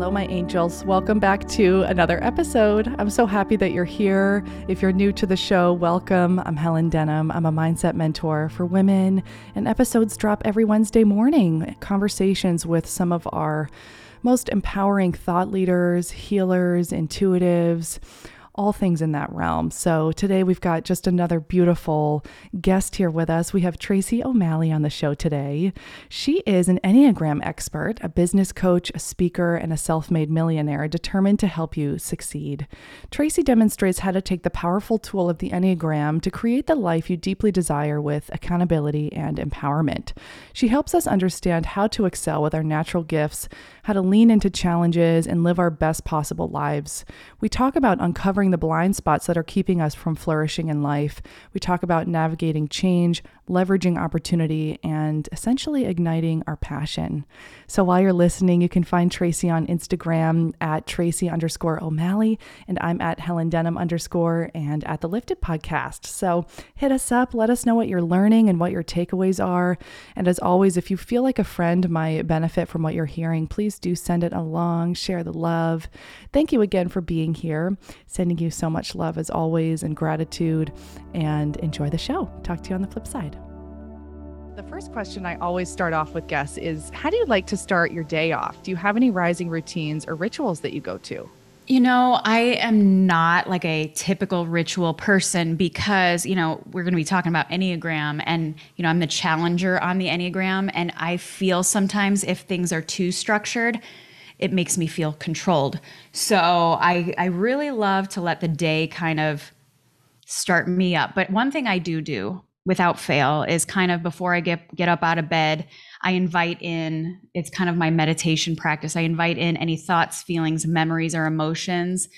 Hello, my angels. Welcome back to another episode. I'm so happy that you're here. If you're new to the show, welcome. I'm Helen Denham. I'm a mindset mentor for women, and episodes drop every Wednesday morning. Conversations with some of our most empowering thought leaders, healers, intuitives all things in that realm. So today we've got just another beautiful guest here with us. We have Tracy O'Malley on the show today. She is an Enneagram expert, a business coach, a speaker, and a self made millionaire determined to help you succeed. Tracy demonstrates how to take the powerful tool of the Enneagram to create the life you deeply desire with accountability and empowerment. She helps us understand how to excel with our natural gifts, how to lean into challenges, and live our best possible lives. We talk about uncovering the blind spots that are keeping us from flourishing in life. We talk about navigating change, leveraging opportunity, and essentially igniting our passion. So while you're listening, you can find Tracy on Instagram at Tracy underscore O'Malley, and I'm at Helen Denham underscore and at the Lifted Podcast. So hit us up, let us know what you're learning and what your takeaways are. And as always, if you feel like a friend might benefit from what you're hearing, please do send it along, share the love. Thank you again for being here. Sending you so much love as always and gratitude, and enjoy the show. Talk to you on the flip side. The first question I always start off with guests is How do you like to start your day off? Do you have any rising routines or rituals that you go to? You know, I am not like a typical ritual person because, you know, we're going to be talking about Enneagram and, you know, I'm the challenger on the Enneagram. And I feel sometimes if things are too structured, it makes me feel controlled. So I, I really love to let the day kind of start me up. But one thing I do do without fail is kind of before I get get up out of bed, I invite in it's kind of my meditation practice. I invite in any thoughts, feelings, memories or emotions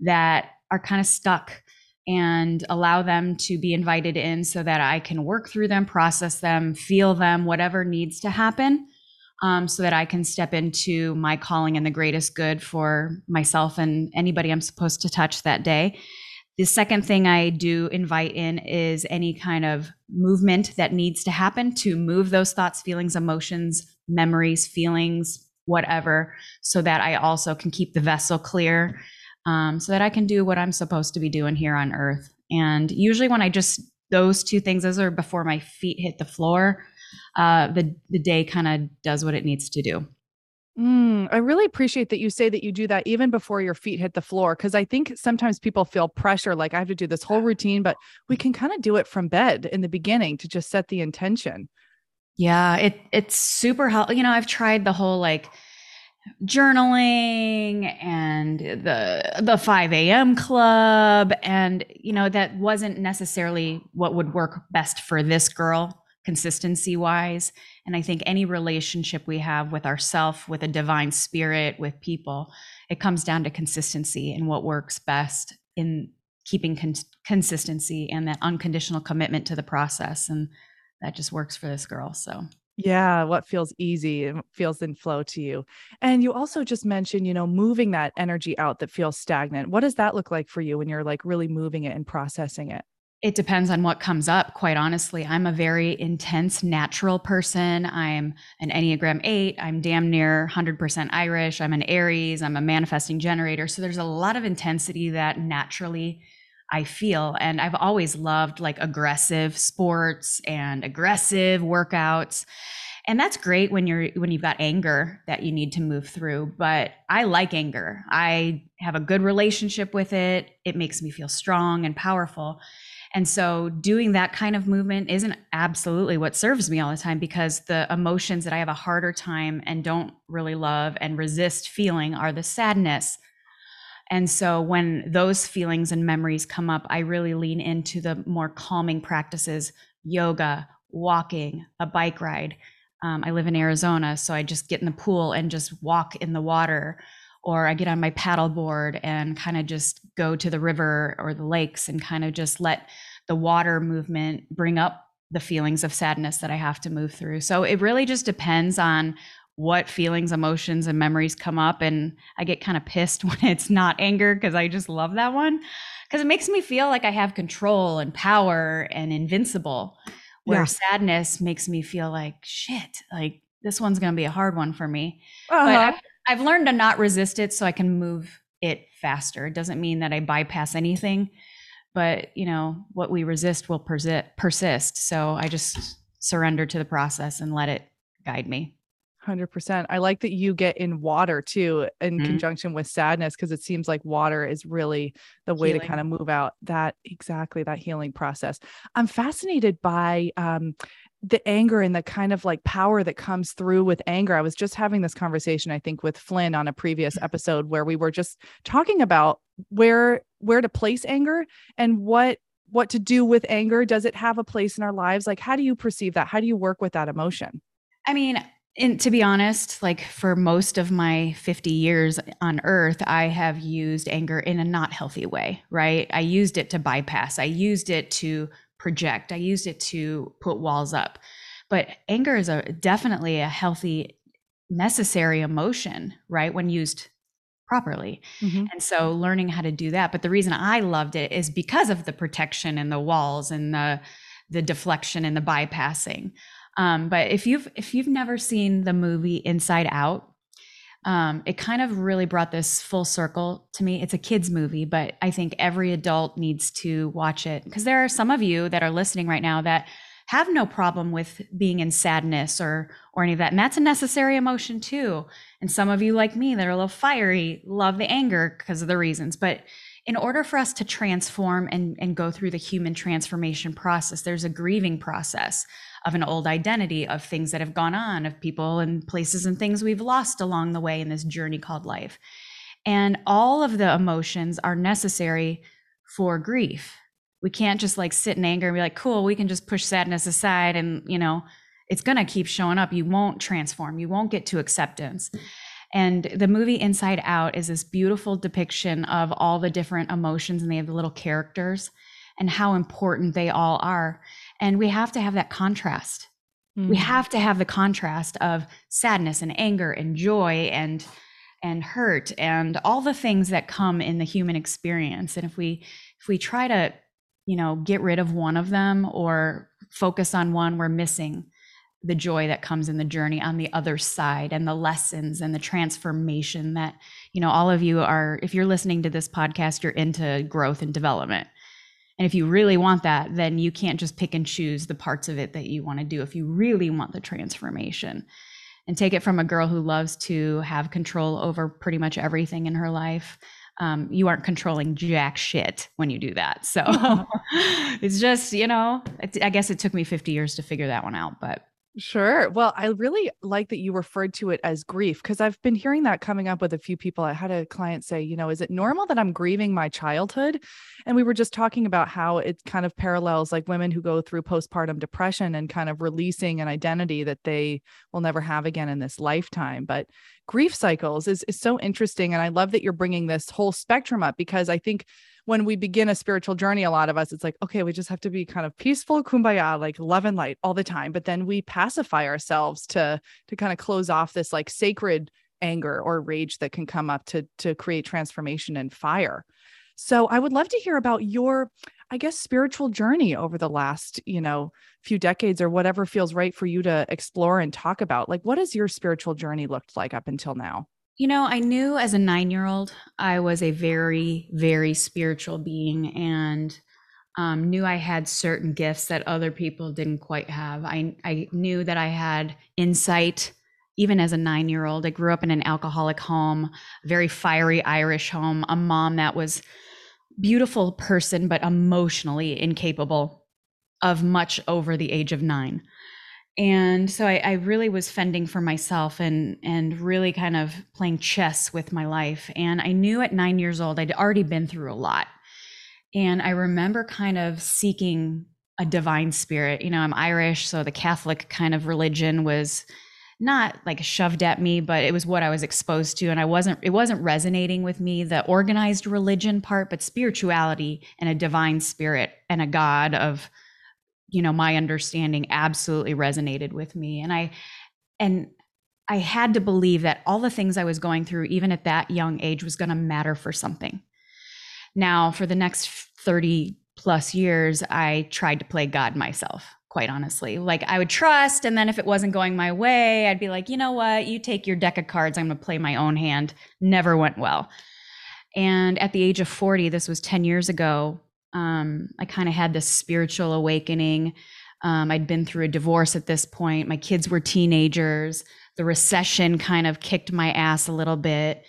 that are kind of stuck and allow them to be invited in so that I can work through them, process them, feel them, whatever needs to happen. Um, so that I can step into my calling and the greatest good for myself and anybody I'm supposed to touch that day. The second thing I do invite in is any kind of movement that needs to happen to move those thoughts, feelings, emotions, memories, feelings, whatever, so that I also can keep the vessel clear, um, so that I can do what I'm supposed to be doing here on earth. And usually, when I just those two things, those are before my feet hit the floor, uh, the the day kind of does what it needs to do. Mm, I really appreciate that you say that you do that even before your feet hit the floor. Cause I think sometimes people feel pressure, like I have to do this whole routine, but we can kind of do it from bed in the beginning to just set the intention. Yeah, it it's super helpful. You know, I've tried the whole like journaling and the the 5 a.m club and you know that wasn't necessarily what would work best for this girl consistency wise and i think any relationship we have with ourself with a divine spirit with people it comes down to consistency and what works best in keeping con- consistency and that unconditional commitment to the process and that just works for this girl so yeah, what feels easy and feels in flow to you. And you also just mentioned, you know, moving that energy out that feels stagnant. What does that look like for you when you're like really moving it and processing it? It depends on what comes up quite honestly. I'm a very intense natural person. I'm an enneagram 8 i'm damn near 100% irish. I'm an aries. I'm a manifesting generator. So there's a lot of intensity that naturally i feel. And i've always loved like aggressive sports and aggressive workouts. And that's great when you're when you've got anger that you need to move through. But i like anger. I have a good relationship with it. It makes me feel strong and powerful and so doing that kind of movement isn't absolutely what serves me all the time because the emotions that I have a harder time and don't really love and resist feeling are the sadness. And so when those feelings and memories come up, I really lean into the more calming practices yoga, walking, a bike ride. Um, I live in Arizona, so I just get in the pool and just walk in the water or I get on my paddle board and kind of just go to the river or the lakes and kind of just let the water movement bring up the feelings of sadness that I have to move through. So it really just depends on what feelings, emotions, and memories come up. And I get kind of pissed when it's not anger because I just love that one because it makes me feel like I have control and power and invincible. Where yeah. sadness makes me feel like shit, like this one's going to be a hard one for me. Uh-huh. But I've, I've learned to not resist it so I can move it faster. It doesn't mean that I bypass anything, but you know, what we resist will persi- persist. So I just surrender to the process and let it guide me. 100%. I like that you get in water too in mm-hmm. conjunction with sadness because it seems like water is really the way healing. to kind of move out that exactly that healing process. I'm fascinated by um, the anger and the kind of like power that comes through with anger. I was just having this conversation I think with Flynn on a previous mm-hmm. episode where we were just talking about where where to place anger and what what to do with anger. Does it have a place in our lives? Like how do you perceive that? How do you work with that emotion? I mean, and to be honest, like for most of my 50 years on earth, I have used anger in a not healthy way, right? I used it to bypass, I used it to project, I used it to put walls up. But anger is a definitely a healthy, necessary emotion, right? When used properly. Mm-hmm. And so learning how to do that. But the reason I loved it is because of the protection and the walls and the the deflection and the bypassing. Um, but if you've if you've never seen the movie Inside Out, um, it kind of really brought this full circle to me. It's a kids movie, but I think every adult needs to watch it because there are some of you that are listening right now that have no problem with being in sadness or or any of that, and that's a necessary emotion too. And some of you, like me, that are a little fiery, love the anger because of the reasons, but in order for us to transform and, and go through the human transformation process, there's a grieving process of an old identity, of things that have gone on, of people and places and things we've lost along the way in this journey called life. And all of the emotions are necessary for grief. We can't just like sit in anger and be like, cool, we can just push sadness aside and, you know, it's going to keep showing up. You won't transform, you won't get to acceptance. And the movie Inside Out is this beautiful depiction of all the different emotions, and they have the little characters and how important they all are. And we have to have that contrast. Mm-hmm. We have to have the contrast of sadness and anger and joy and and hurt and all the things that come in the human experience. And if we if we try to, you know, get rid of one of them or focus on one, we're missing the joy that comes in the journey on the other side and the lessons and the transformation that you know all of you are if you're listening to this podcast you're into growth and development and if you really want that, then you can't just pick and choose the parts of it that you want to do if you really want the transformation. And take it from a girl who loves to have control over pretty much everything in her life. Um, you aren't controlling jack shit when you do that. So it's just, you know, I guess it took me 50 years to figure that one out, but Sure. Well, I really like that you referred to it as grief because I've been hearing that coming up with a few people. I had a client say, you know, is it normal that I'm grieving my childhood? And we were just talking about how it kind of parallels like women who go through postpartum depression and kind of releasing an identity that they will never have again in this lifetime. But grief cycles is, is so interesting. And I love that you're bringing this whole spectrum up because I think when we begin a spiritual journey, a lot of us, it's like, okay, we just have to be kind of peaceful, kumbaya, like love and light all the time. But then we pacify ourselves to to kind of close off this like sacred anger or rage that can come up to to create transformation and fire. So I would love to hear about your, I guess, spiritual journey over the last, you know, few decades or whatever feels right for you to explore and talk about. Like, what has your spiritual journey looked like up until now? You know, I knew as a nine year old I was a very, very spiritual being and um, knew I had certain gifts that other people didn't quite have. I, I knew that I had insight even as a nine year old. I grew up in an alcoholic home, very fiery Irish home, a mom that was beautiful person, but emotionally incapable of much over the age of nine and so I, I, really was fending for myself and and really kind of playing chess with my life. And i knew at nine years old i'd already been through a lot. And i remember kind of seeking a divine spirit. You know i'm irish so the catholic kind of religion was not like shoved at me but it was what i was exposed to. And i wasn't it wasn't resonating with me the organized religion part but spirituality and a divine spirit and a god of you know, my understanding absolutely resonated with me. And I, and I had to believe that all the things I was going through, even at that young age, was going to matter for something. Now, for the next 30 plus years, I tried to play God myself, quite honestly. Like I would trust, and then if it wasn't going my way, I'd be like, you know what? You take your deck of cards, I'm going to play my own hand. Never went well. And at the age of 40, this was 10 years ago, um, I kind of had this spiritual awakening. Um, I'd been through a divorce at this point. My kids were teenagers. The recession kind of kicked my ass a little bit.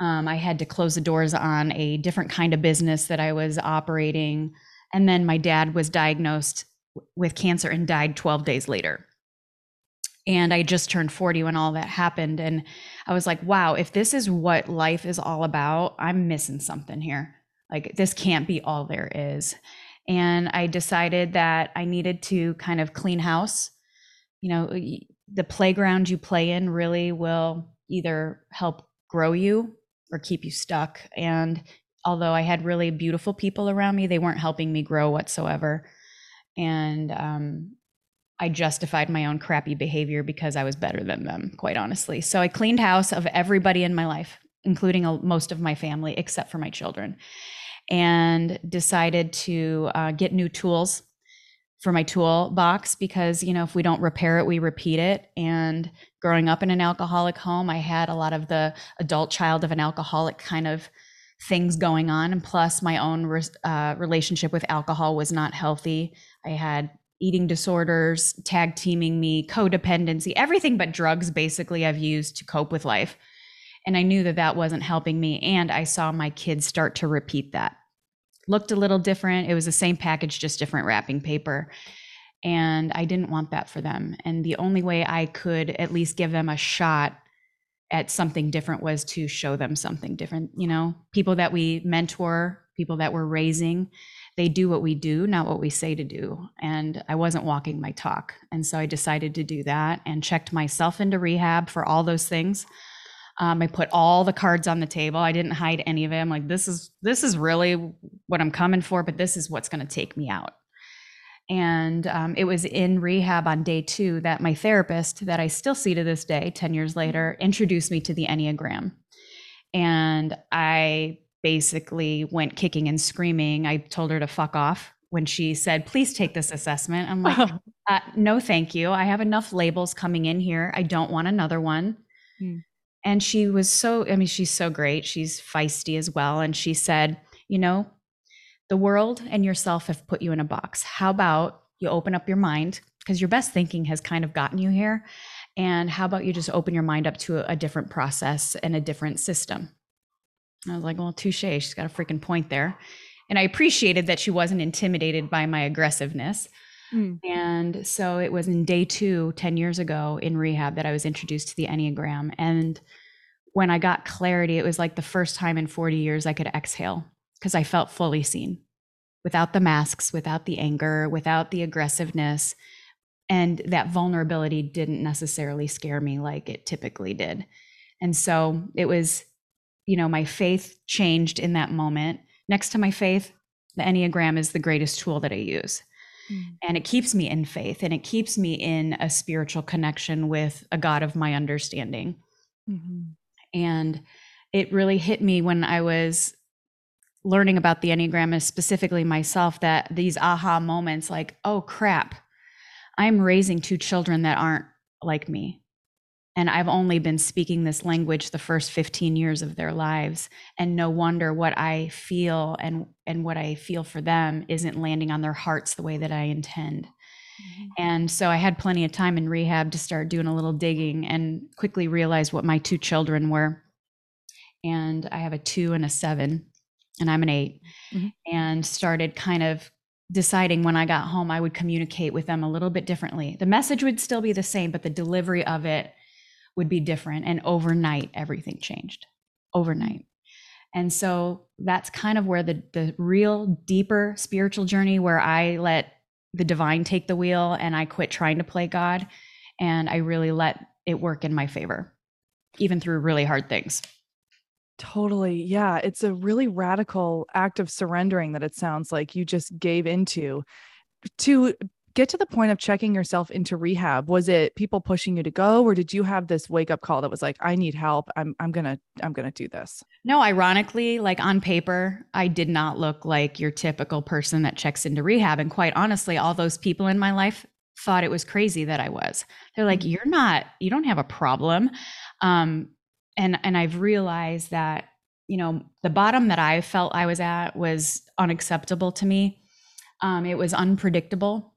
Um, I had to close the doors on a different kind of business that I was operating. And then my dad was diagnosed with cancer and died 12 days later. And I just turned 40 when all that happened. And I was like, wow, if this is what life is all about, I'm missing something here. Like, this can't be all there is. And I decided that I needed to kind of clean house. You know, the playground you play in really will either help grow you or keep you stuck. And although I had really beautiful people around me, they weren't helping me grow whatsoever. And um, I justified my own crappy behavior because I was better than them, quite honestly. So I cleaned house of everybody in my life, including most of my family, except for my children, and decided to uh, get new tools for my toolbox because you know if we don't repair it we repeat it and growing up in an alcoholic home i had a lot of the adult child of an alcoholic kind of things going on. And plus, my own re- uh, relationship with alcohol was not healthy. I had eating disorders, tag teaming me, codependency, everything but drugs, basically, I've used to cope with life. And I knew that that wasn't helping me. And I saw my kids start to repeat that. Looked a little different. It was the same package, just different wrapping paper. And I didn't want that for them. And the only way I could at least give them a shot at something different was to show them something different. You know, people that we mentor, people that we're raising, they do what we do, not what we say to do. And I wasn't walking my talk. And so I decided to do that and checked myself into rehab for all those things. Um, I put all the cards on the table. I didn't hide any of it. I'm like, this is this is really what I'm coming for, but this is what's going to take me out. And um, it was in rehab on day two that my therapist, that I still see to this day, 10 years later, introduced me to the Enneagram. And I basically went kicking and screaming. I told her to fuck off when she said, please take this assessment. I'm like, uh, no, thank you. I have enough labels coming in here. I don't want another one. Hmm. And she was so, I mean, she's so great. She's feisty as well. And she said, you know, the world and yourself have put you in a box. How about you open up your mind? Because your best thinking has kind of gotten you here. And how about you just open your mind up to a, a different process and a different system? I was like, well, touche. She's got a freaking point there. And I appreciated that she wasn't intimidated by my aggressiveness. Mm. And so it was in day two, 10 years ago in rehab, that I was introduced to the Enneagram. And when I got clarity, it was like the first time in 40 years I could exhale because I felt fully seen without the masks, without the anger, without the aggressiveness. And that vulnerability didn't necessarily scare me like it typically did. And so it was, you know, my faith changed in that moment. Next to my faith, the Enneagram is the greatest tool that I use. Mm. And it keeps me in faith and it keeps me in a spiritual connection with a God of my understanding. Mm-hmm. And it really hit me when I was learning about the Enneagram and specifically myself that these aha moments like, oh crap, I'm raising two children that aren't like me. And I've only been speaking this language the first 15 years of their lives. And no wonder what I feel and, and what I feel for them isn't landing on their hearts the way that I intend. Mm-hmm. And so I had plenty of time in rehab to start doing a little digging and quickly realized what my two children were. And I have a two and a seven and I'm an 8 mm-hmm. and started kind of deciding when I got home, I would communicate with them a little bit differently. The message would still be the same, but the delivery of it would be different. And overnight, everything changed overnight. And so that's kind of where the, the real deeper spiritual journey where I let the divine take the wheel and I quit trying to play God and I really let it work in my favor, even through really hard things. Totally. Yeah. It's a really radical act of surrendering that it sounds like you just gave into to get to the point of checking yourself into rehab? Was it people pushing you to go or did you have this wake up call that was like, I need help. I'm I'm going to I'm going to do this? No, ironically, like on paper, I did not look like your typical person that checks into rehab and quite honestly, all those people in my life thought it was crazy that I was. They're like, mm-hmm. "You're not you don't have a problem." Um and and I've realized that you know the bottom that I felt I was at was unacceptable to me. Um, it was unpredictable,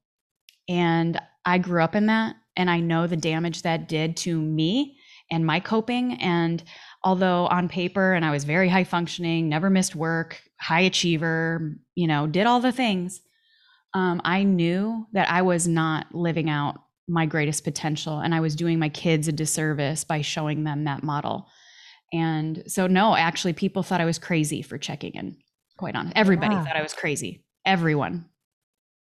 and I grew up in that, and I know the damage that did to me and my coping. And although on paper, and I was very high functioning, never missed work, high achiever, you know, did all the things. Um, I knew that I was not living out my greatest potential, and I was doing my kids a disservice by showing them that model. And so, no, actually, people thought I was crazy for checking in. Quite honest, everybody yeah. thought I was crazy. Everyone.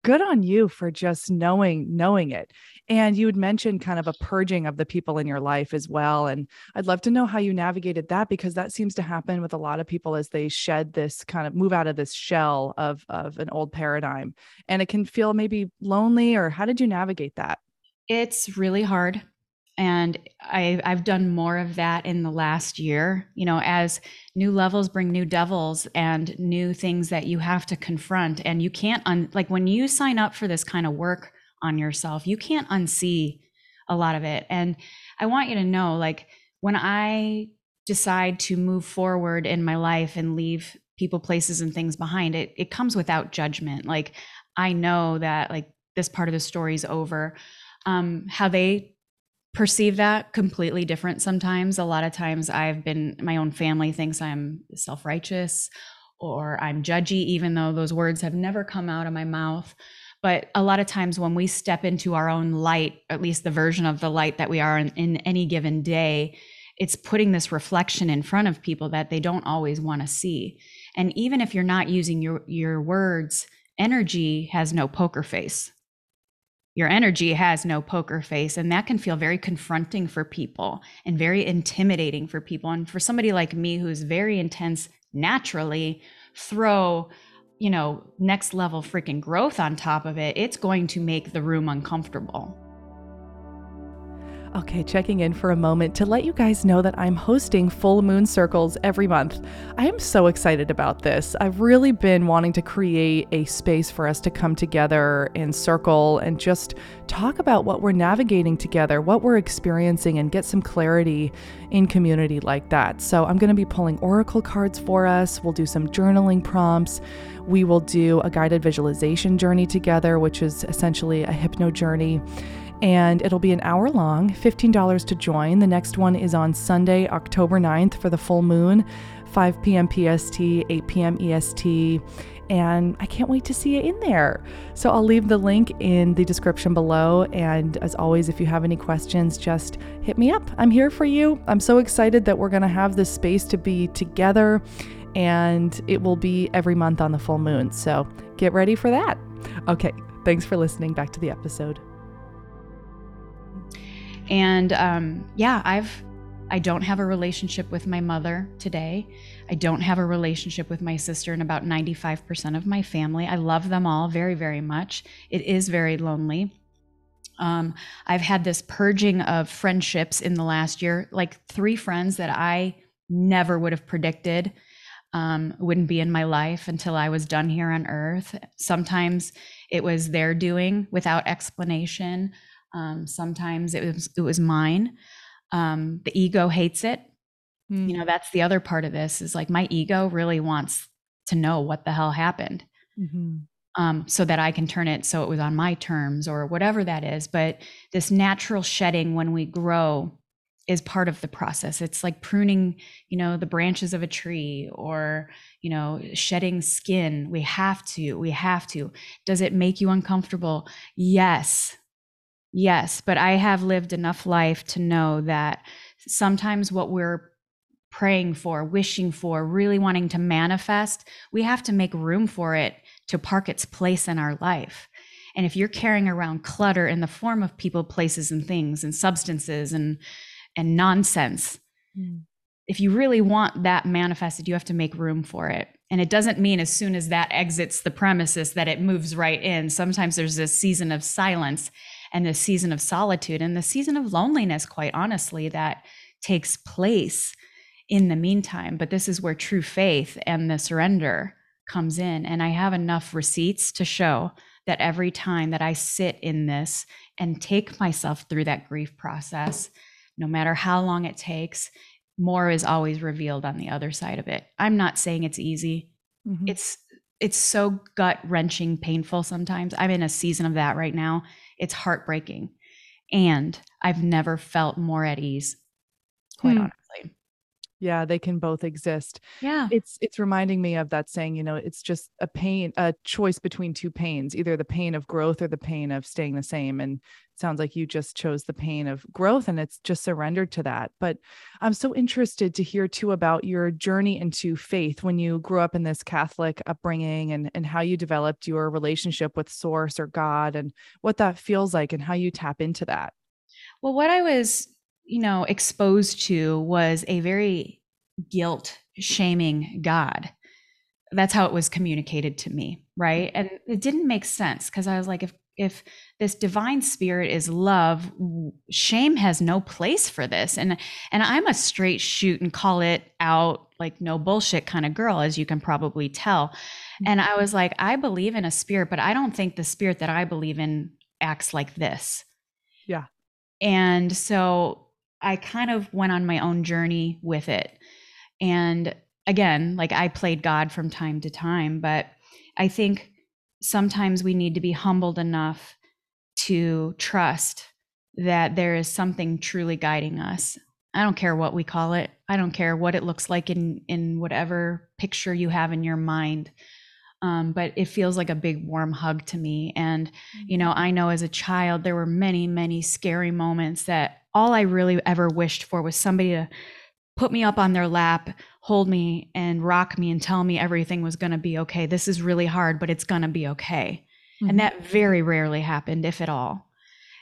Good on you for just knowing knowing it. And you had mentioned kind of a purging of the people in your life as well. And I'd love to know how you navigated that because that seems to happen with a lot of people as they shed this kind of move out of this shell of of an old paradigm. And it can feel maybe lonely. Or how did you navigate that? It's really hard and I, I've done more of that in the last year. You know, as new levels bring new devils and new things that you have to confront, and you can't un like when you sign up for this kind of work on yourself, you can't unsee a lot of it. And I want you to know, like when I decide to move forward in my life and leave people, places, and things behind, it it comes without judgment. Like I know that like this part of the story's over. Um, how they perceive that completely different sometimes. A lot of times I've been, my own family thinks I'm self righteous or I'm judgy, even though those words have never come out of my mouth. But a lot of times when we step into our own light, at least the version of the light that we are in, in any given day, it's putting this reflection in front of people that they don't always want to see. And even if you're not using your, your words, energy has no poker face your energy has no poker face and that can feel very confronting for people and very intimidating for people. And for somebody like me who's very intense naturally throw you know next level freaking growth on top of it it's going to make the room uncomfortable Okay, checking in for a moment to let you guys know that I'm hosting full moon circles every month. I am so excited about this. I've really been wanting to create a space for us to come together and circle and just talk about what we're navigating together, what we're experiencing, and get some clarity in community like that. So, I'm going to be pulling oracle cards for us. We'll do some journaling prompts. We will do a guided visualization journey together, which is essentially a hypno journey and it'll be an hour long, $15 to join. The next one is on Sunday, October 9th for the full moon, 5 p.m. PST, 8 p.m. EST. And I can't wait to see you in there. So I'll leave the link in the description below. And as always, if you have any questions, just hit me up. I'm here for you. I'm so excited that we're going to have this space to be together, and it will be every month on the full moon. So get ready for that. Okay, thanks for listening. Back to the episode. And um, yeah, I've I don't have a relationship with my mother today. I don't have a relationship with my sister and about 95% of my family. I love them all very, very much. It is very lonely. Um, I've had this purging of friendships in the last year, like three friends that I never would have predicted um, wouldn't be in my life until I was done here on earth. Sometimes it was their doing without explanation. Um, sometimes it was it was mine. Um, the ego hates it. Mm. You know, that's the other part of this is like my ego really wants to know what the hell happened. Mm-hmm. Um, so that I can turn it so it was on my terms or whatever that is. But this natural shedding when we grow is part of the process. It's like pruning, you know, the branches of a tree or, you know, shedding skin. We have to, we have to. Does it make you uncomfortable? Yes. Yes, but I have lived enough life to know that sometimes what we're praying for, wishing for, really wanting to manifest, we have to make room for it to park its place in our life. And if you're carrying around clutter in the form of people, places, and things, and substances and and nonsense, mm. if you really want that manifested, you have to make room for it. And it doesn't mean as soon as that exits the premises that it moves right in. Sometimes there's this season of silence and the season of solitude and the season of loneliness, quite honestly, that takes place in the meantime. But this is where true faith and the surrender comes in. And I have enough receipts to show that every time that I sit in this and take myself through that grief process, no matter how long it takes, more is always revealed on the other side of it. I'm not saying it's easy. Mm-hmm. It's it's so gut wrenching painful sometimes. I'm in a season of that right now. It's heartbreaking. And I've never felt more at ease, quite hmm. honestly. Yeah, they can both exist. Yeah. It's it's reminding me of that saying, you know, it's just a pain, a choice between two pains, either the pain of growth or the pain of staying the same. And sounds like you just chose the pain of growth and it's just surrendered to that. But I'm so interested to hear too about your journey into faith when you grew up in this Catholic upbringing and and how you developed your relationship with source or God and what that feels like and how you tap into that. Well, what I was you know, exposed to was a very guilt shaming God. That's how it was communicated to me, right? Mm-hmm. And it didn't make sense because I was like, if if this divine spirit is love, shame has no place for this. And and I'm a straight shoot and call it out like no bullshit kind of girl, as you can probably tell. And I mm-hmm. was like, I believe in a spirit, but I don't think the spirit that I believe in acts like this. Yeah. And so I kind of went on my own journey with it. And again, like I played God from time to time, but I think sometimes we need to be humbled enough to trust that there is something truly guiding us. I don't care what we call it. I don't care what it looks like in in whatever picture you have in your mind. Um, but it feels like a big warm hug to me. And you know, mm-hmm. I know as a child there were many, many scary moments that all I really ever wished for was somebody to put me up on their lap, hold me and rock me and tell me everything was going to be okay. This is really hard, but it's going to be okay. Mm-hmm. And that very rarely happened if at all.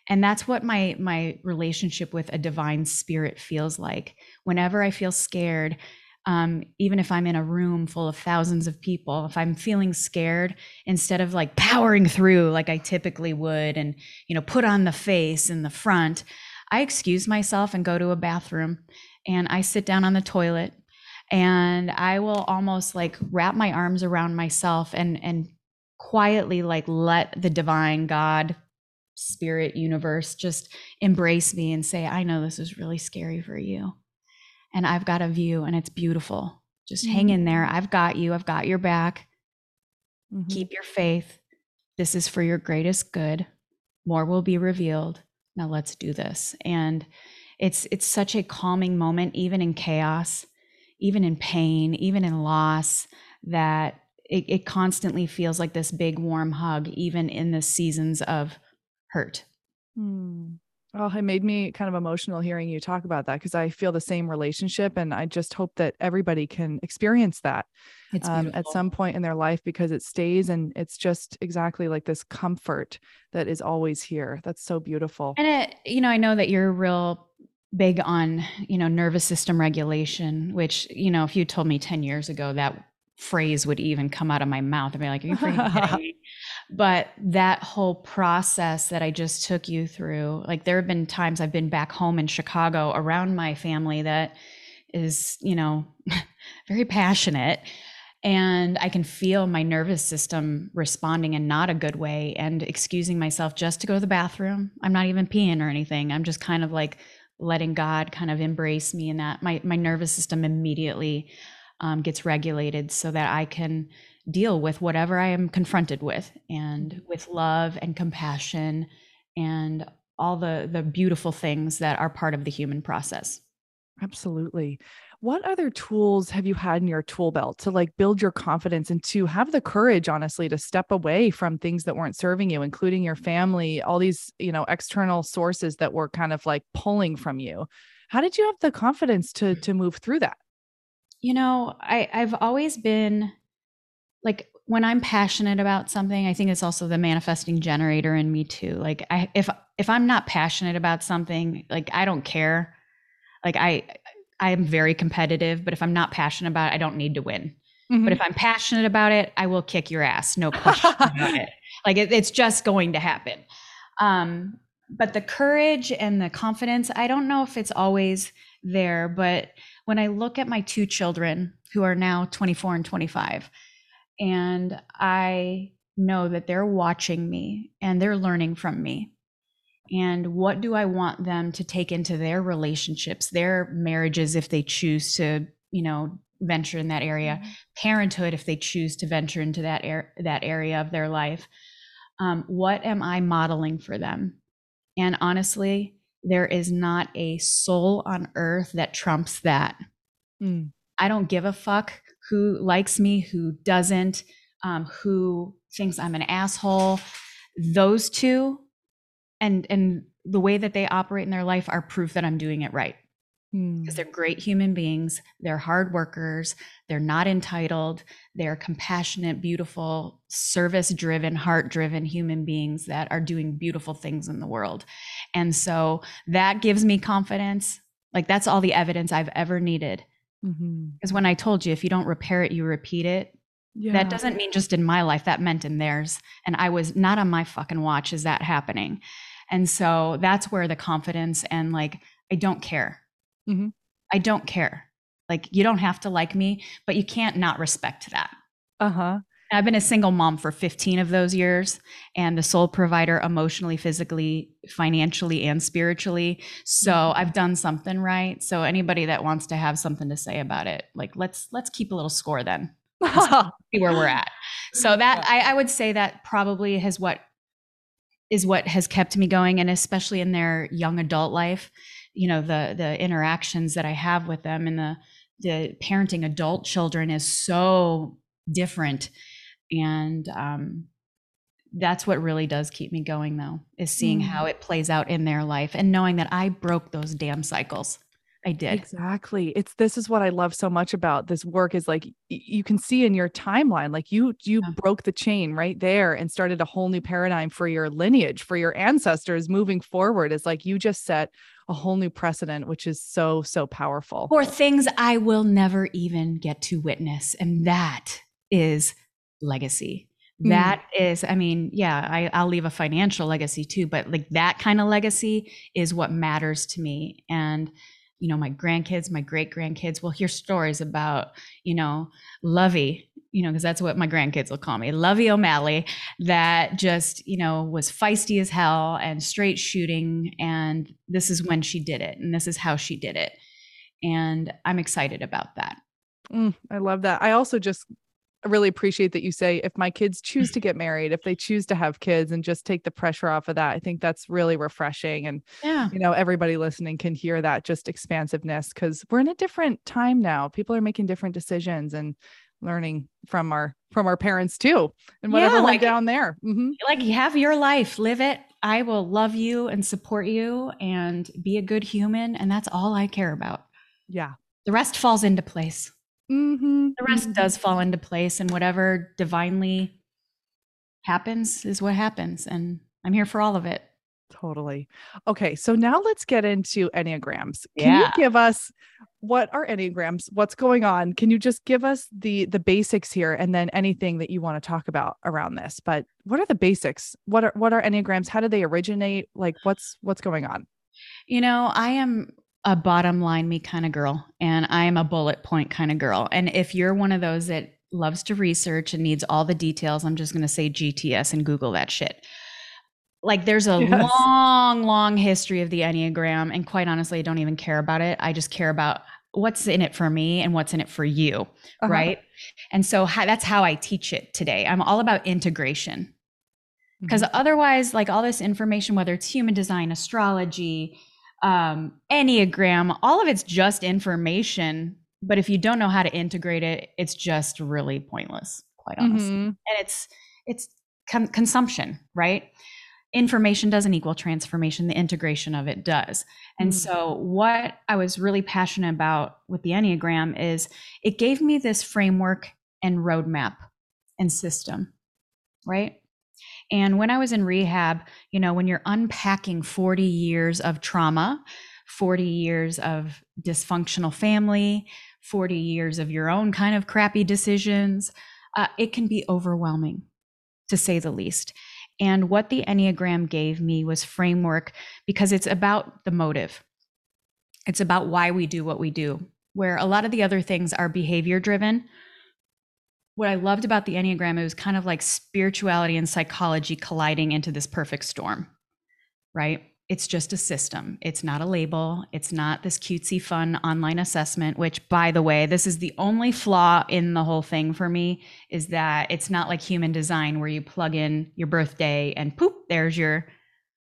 And that's what my my relationship with a divine spirit feels like. Whenever I feel scared, um, even if I'm in a room full of thousands of people, if I'm feeling scared, instead of like powering through like I typically would and, you know, put on the face in the front, I excuse myself and go to a bathroom and I sit down on the toilet and I will almost like wrap my arms around myself and and quietly like let the divine God spirit universe just embrace me and say I know this is really scary for you and I've got a view and it's beautiful just mm-hmm. hang in there mm-hmm. I've got you I've got your back mm-hmm. keep your faith this is for your greatest good more will be revealed now let's do this and it's it's such a calming moment even in chaos even in pain even in loss that it, it constantly feels like this big warm hug even in the seasons of hurt hmm. Oh, it made me kind of emotional hearing you talk about that because I feel the same relationship. And I just hope that everybody can experience that um, at some point in their life because it stays and it's just exactly like this comfort that is always here. That's so beautiful. And it, you know, I know that you're real big on, you know, nervous system regulation, which, you know, if you told me 10 years ago that phrase would even come out of my mouth, I'd be like, are you freaking kidding me? But that whole process that I just took you through, like there have been times I've been back home in Chicago around my family that is, you know, very passionate. And I can feel my nervous system responding in not a good way and excusing myself just to go to the bathroom. I'm not even peeing or anything. I'm just kind of like letting God kind of embrace me in that. My my nervous system immediately um, gets regulated so that I can deal with whatever I am confronted with and mm-hmm. with love and compassion and all the the beautiful things that are part of the human process. Absolutely. What other tools have you had in your tool belt to like build your confidence and to have the courage honestly to step away from things that weren't serving you including your family, all these, you know, external sources that were kind of like pulling from you? How did you have the confidence to to move through that? You know, I I've always been like when I'm passionate about something, I think it's also the manifesting generator in me too. Like I if if I'm not passionate about something, like I don't care. Like I I am very competitive, but if I'm not passionate about it, I don't need to win. Mm-hmm. But if I'm passionate about it, I will kick your ass. No question about it. Like it, it's just going to happen. Um, but the courage and the confidence, I don't know if it's always there. But when I look at my two children who are now 24 and 25, and I know that they're watching me and they're learning from me. And what do I want them to take into their relationships, their marriages, if they choose to, you know, venture in that area, mm-hmm. parenthood, if they choose to venture into that air, that area of their life. Um, what am I modeling for them? And honestly, there is not a soul on earth that trumps that. Mm. I don't give a fuck who likes me, who doesn't, um, who thinks I'm an asshole. Those two and and the way that they operate in their life are proof that I'm doing it right. Because hmm. they're great human beings, they're hard workers, they're not entitled, they're compassionate, beautiful, service driven, heart driven human beings that are doing beautiful things in the world. And so that gives me confidence. Like that's all the evidence I've ever needed. Because mm-hmm. when I told you, if you don't repair it, you repeat it, yeah. That doesn't mean just in my life, that meant in theirs. And I was not on my fucking watch is that happening. And so that's where the confidence and like, I don't care. Mm-hmm. I don't care. Like, you don't have to like me, but you can't not respect that. Uh huh. I've been a single mom for 15 of those years and the sole provider emotionally, physically, financially, and spiritually. So mm-hmm. I've done something right. So anybody that wants to have something to say about it, like let's let's keep a little score then see where we're at. So that I, I would say that probably has what is what has kept me going, and especially in their young adult life, you know, the the interactions that I have with them and the the parenting adult children is so different, and um, that's what really does keep me going, though, is seeing mm. how it plays out in their life and knowing that I broke those damn cycles. I did. Exactly. It's this is what I love so much about this work is like you can see in your timeline like you you yeah. broke the chain right there and started a whole new paradigm for your lineage for your ancestors moving forward is like you just set a whole new precedent which is so so powerful. For things I will never even get to witness and that is legacy. Mm. That is, I mean, yeah, I, I'll leave a financial legacy too, but like that kind of legacy is what matters to me. And you know, my grandkids, my great grandkids will hear stories about, you know, Lovey, you know, because that's what my grandkids will call me, Lovey O'Malley, that just, you know, was feisty as hell and straight shooting. And this is when she did it. And this is how she did it. And I'm excited about that. Mm, I love that. I also just really appreciate that you say if my kids choose to get married, if they choose to have kids and just take the pressure off of that, I think that's really refreshing. And, yeah. you know, everybody listening can hear that just expansiveness because we're in a different time now. People are making different decisions and learning from our from our parents too and whatever yeah, like, went down there mm-hmm. like have your life live it i will love you and support you and be a good human and that's all i care about yeah the rest falls into place Mm-hmm. The rest mm-hmm. does fall into place, and whatever divinely happens is what happens. And I'm here for all of it. Totally. Okay, so now let's get into Enneagrams. Can yeah. you give us what are Enneagrams? What's going on? Can you just give us the the basics here and then anything that you want to talk about around this? But what are the basics? What are what are Enneagrams? How do they originate? Like what's what's going on? You know, I am a bottom line me kind of girl and I am a bullet point kind of girl. And if you're one of those that loves to research and needs all the details, I'm just going to say GTS and Google that shit. Like there's a yes. long, long history of the Enneagram. And quite honestly, I don't even care about it. I just care about what's in it for me and what's in it for you. Uh-huh. Right. And so how, that's how I teach it today. I'm all about integration. Because mm-hmm. otherwise, like all this information, whether it's human design, astrology, um, Enneagram, all of it's just information. But if you don't know how to integrate it, it's just really pointless, quite honestly. Mm-hmm. And it's it's con- consumption, right? Information doesn't equal transformation. The integration of it does. And mm-hmm. so, what I was really passionate about with the Enneagram is it gave me this framework and roadmap and system, right? And when I was in rehab, you know, when you're unpacking 40 years of trauma 40 years of dysfunctional family, 40 years of your own kind of crappy decisions, uh, it can be overwhelming to say the least. And what the Enneagram gave me was framework because it's about the motive. It's about why we do what we do, where a lot of the other things are behavior driven. What I loved about the Enneagram, it was kind of like spirituality and psychology colliding into this perfect storm, right? It's just a system. It's not a label. It's not this cutesy, fun online assessment, which, by the way, this is the only flaw in the whole thing for me is that it's not like human design where you plug in your birthday and poop, there's your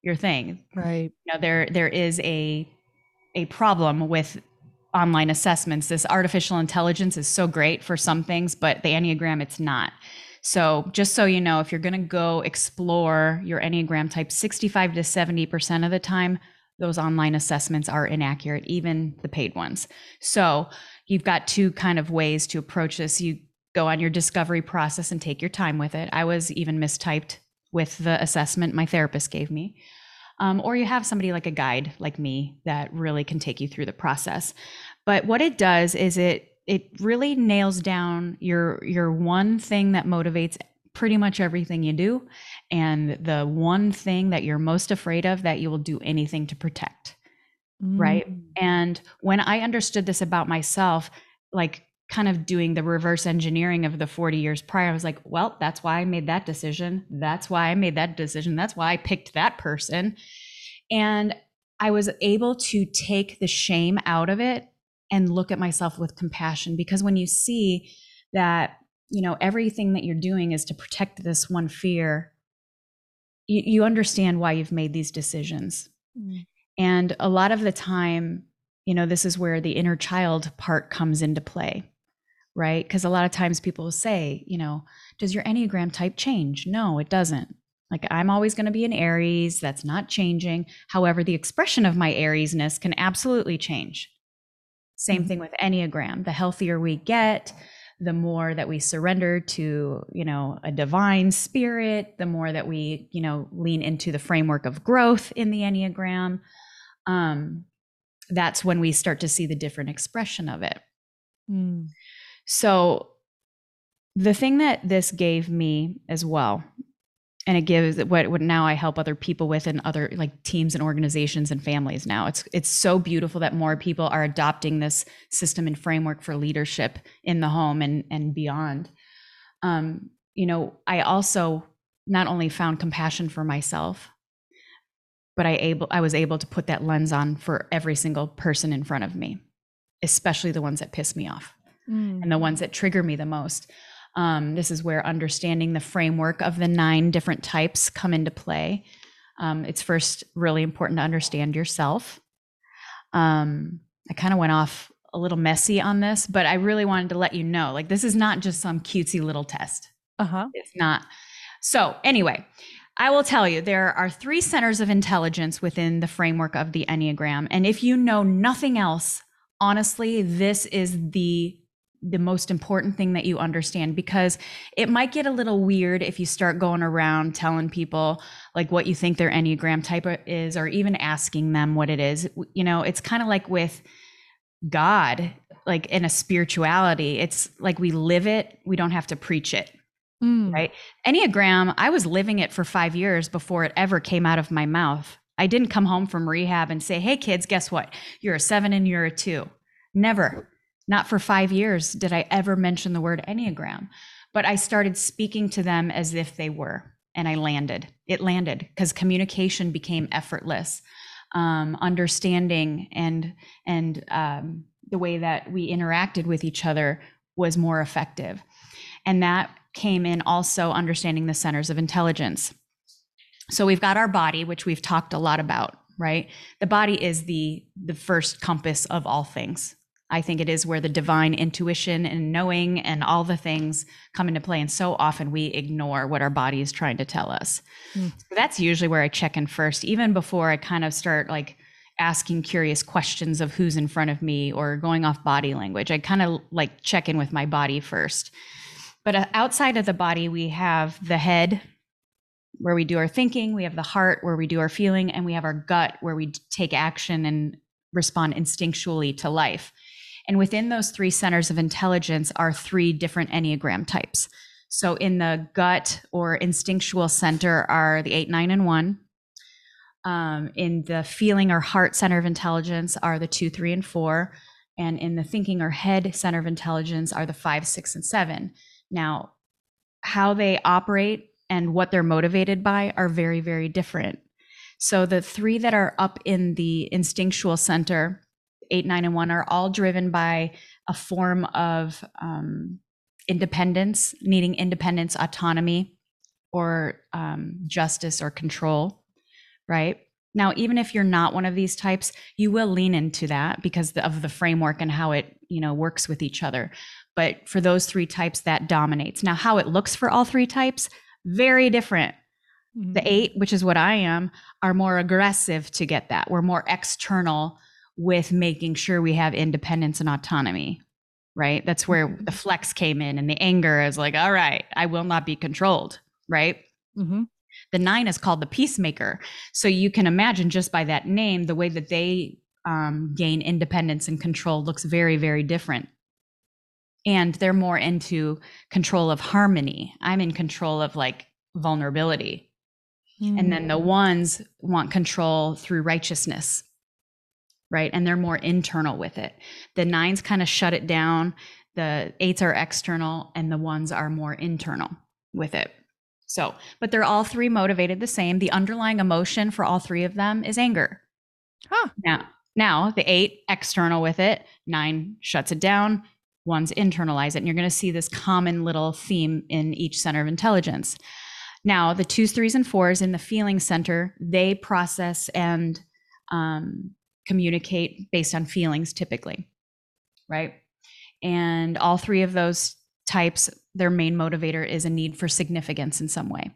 your thing. Right. You know, there there is a a problem with online assessments. This artificial intelligence is so great for some things, but the Enneagram, it's not. So, just so you know, if you're going to go explore your Enneagram type, 65 to 70% of the time, those online assessments are inaccurate, even the paid ones. So, you've got two kind of ways to approach this. You go on your discovery process and take your time with it. I was even mistyped with the assessment my therapist gave me. Um, or you have somebody like a guide like me that really can take you through the process. But what it does is it it really nails down your your one thing that motivates pretty much everything you do and the one thing that you're most afraid of that you will do anything to protect mm. right and when i understood this about myself like kind of doing the reverse engineering of the 40 years prior. I was like well that's why i made that decision. That's why i made that decision. That's why i picked that person. And i was able to take the shame out of it and look at myself with compassion. Because when you see that you know everything that you're doing is to protect this one fear you, you understand why you've made these decisions. Mm. and a lot of the time you know this is where the inner child part comes into play right because a lot of times people will say you know does your enneagram type change no it doesn't like i'm always going to be an aries that's not changing however the expression of my ariesness can absolutely change same mm-hmm. thing with Enneagram. The healthier we get, the more that we surrender to, you know, a divine spirit, the more that we, you know, lean into the framework of growth in the Enneagram. Um, that's when we start to see the different expression of it. Mm. So, the thing that this gave me as well and it gives what, what now I help other people with and other like teams and organizations and families now. It's it's so beautiful that more people are adopting this system and framework for leadership in the home and and beyond. Um, you know, I also not only found compassion for myself, but I able I was able to put that lens on for every single person in front of me, especially the ones that piss me off mm. and the ones that trigger me the most. Um, this is where understanding the framework of the nine different types come into play. Um, it's first really important to understand yourself. Um, I kind of went off a little messy on this, but I really wanted to let you know like, this is not just some cutesy little test. Uh huh. It's not. So, anyway, I will tell you there are three centers of intelligence within the framework of the Enneagram. And if you know nothing else, honestly, this is the the most important thing that you understand because it might get a little weird if you start going around telling people like what you think their enneagram type is or even asking them what it is. You know it's kind of like with god like in a spirituality it's like we live it we don't have to preach it mm. right? Enneagram i was living it for 5 years before it ever came out of my mouth. I didn't come home from rehab and say hey kids guess what? You're a 7 and you're a 2 never not for five years did I ever mention the word Enneagram, but I started speaking to them as if they were, and I landed. It landed because communication became effortless. Um, understanding and and um, the way that we interacted with each other was more effective, and that came in also understanding the centers of intelligence. So we've got our body, which we've talked a lot about, right? The body is the the first compass of all things. I think it is where the divine intuition and knowing and all the things come into play. And so often we ignore what our body is trying to tell us. Mm. So that's usually where I check in first, even before I kind of start like asking curious questions of who's in front of me or going off body language. I kind of like check in with my body first. But uh, outside of the body, we have the head where we do our thinking, we have the heart where we do our feeling, and we have our gut where we take action and respond instinctually to life. And within those three centers of intelligence are three different Enneagram types. So in the gut or instinctual center are the eight, nine, and one. Um, in the feeling or heart center of intelligence are the two, three, and four. And in the thinking or head center of intelligence are the five, six, and seven. Now, how they operate and what they're motivated by are very, very different. So the three that are up in the instinctual center, eight, nine, and one, are all driven by a form of um, independence, needing independence, autonomy, or um, justice or control, right? Now, even if you're not one of these types, you will lean into that because of the framework and how it, you know, works with each other. But for those three types, that dominates. Now, how it looks for all three types, very different. Mm-hmm. The eight, which is what I am, are more aggressive to get that. We're more external with making sure we have independence and autonomy, right? That's where mm-hmm. the flex came in and the anger is like, all right, I will not be controlled, right? Mm-hmm. The nine is called the peacemaker. So you can imagine just by that name, the way that they um, gain independence and control looks very, very different. And they're more into control of harmony. I'm in control of like vulnerability. Mm. And then the hmm. ones want control through righteousness, right? And they're more internal with it. The nines kind of shut it down. The eights are external, and the ones are more internal with it. So, but they're all three motivated the same. The underlying emotion for all three of them is anger. Huh. Now, now the eight external with it, nine shuts it down, one's internalize it. And you're going to see this common little theme in each center of intelligence. Now, the twos, threes, and fours in the feeling center, they process and um, communicate based on feelings typically, right? And all three of those types their main motivator is a need for significance in some way.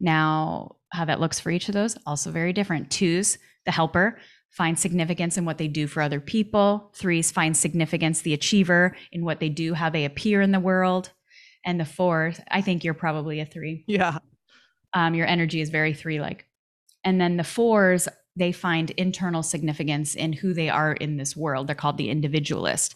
Now, how that looks for each of those, also very different. Twos, the helper, find significance in what they do for other people. Threes find significance, the achiever, in what they do, how they appear in the world. And the fourth, I think you're probably a three. Yeah. Um, your energy is very three like. And then the fours, they find internal significance in who they are in this world. They're called the individualist.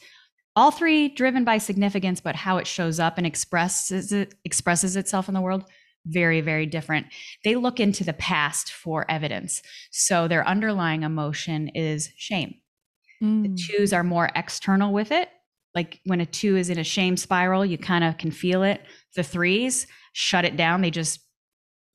All three driven by significance but how it shows up and expresses it expresses itself in the world very very different. They look into the past for evidence. So their underlying emotion is shame. Mm. the twos are more external with it. Like when a two is in a shame spiral you kind of can feel it. The threes shut it down. They just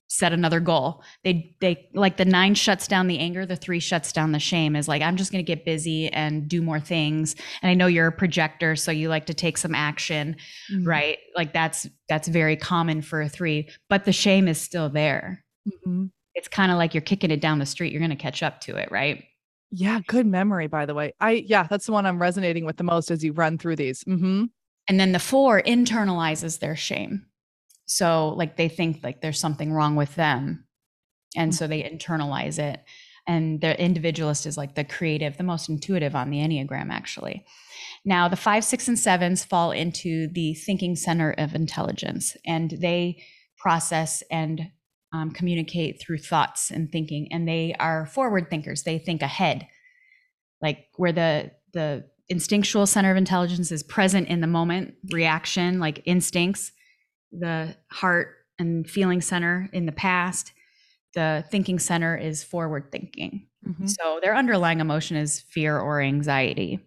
set another goal. They they like the 9 shuts down the anger, the 3 shuts down the shame is like I'm just going to get busy and do more things. And I know you're a projector so you like to take some action, mm-hmm. right? Like that's that's very common for a 3, but the shame is still there. Mm-hmm. It's kind of like you're kicking it down the street, you're going to catch up to it, right? Yeah, good memory by the way. I yeah, that's the one I'm resonating with the most as you run through these. Mm-hmm. And then the 4 internalizes their shame so like they think like there's something wrong with them. And so they internalize it. And the individualist is like the creative, the most intuitive on the Enneagram, actually. Now, the five, six, and sevens fall into the thinking center of intelligence, and they process and um, communicate through thoughts and thinking. And they are forward thinkers. They think ahead, like where the the instinctual center of intelligence is present in the moment, reaction, like instincts the heart and feeling center in the past. The thinking center is forward thinking. Mm-hmm. So their underlying emotion is fear or anxiety.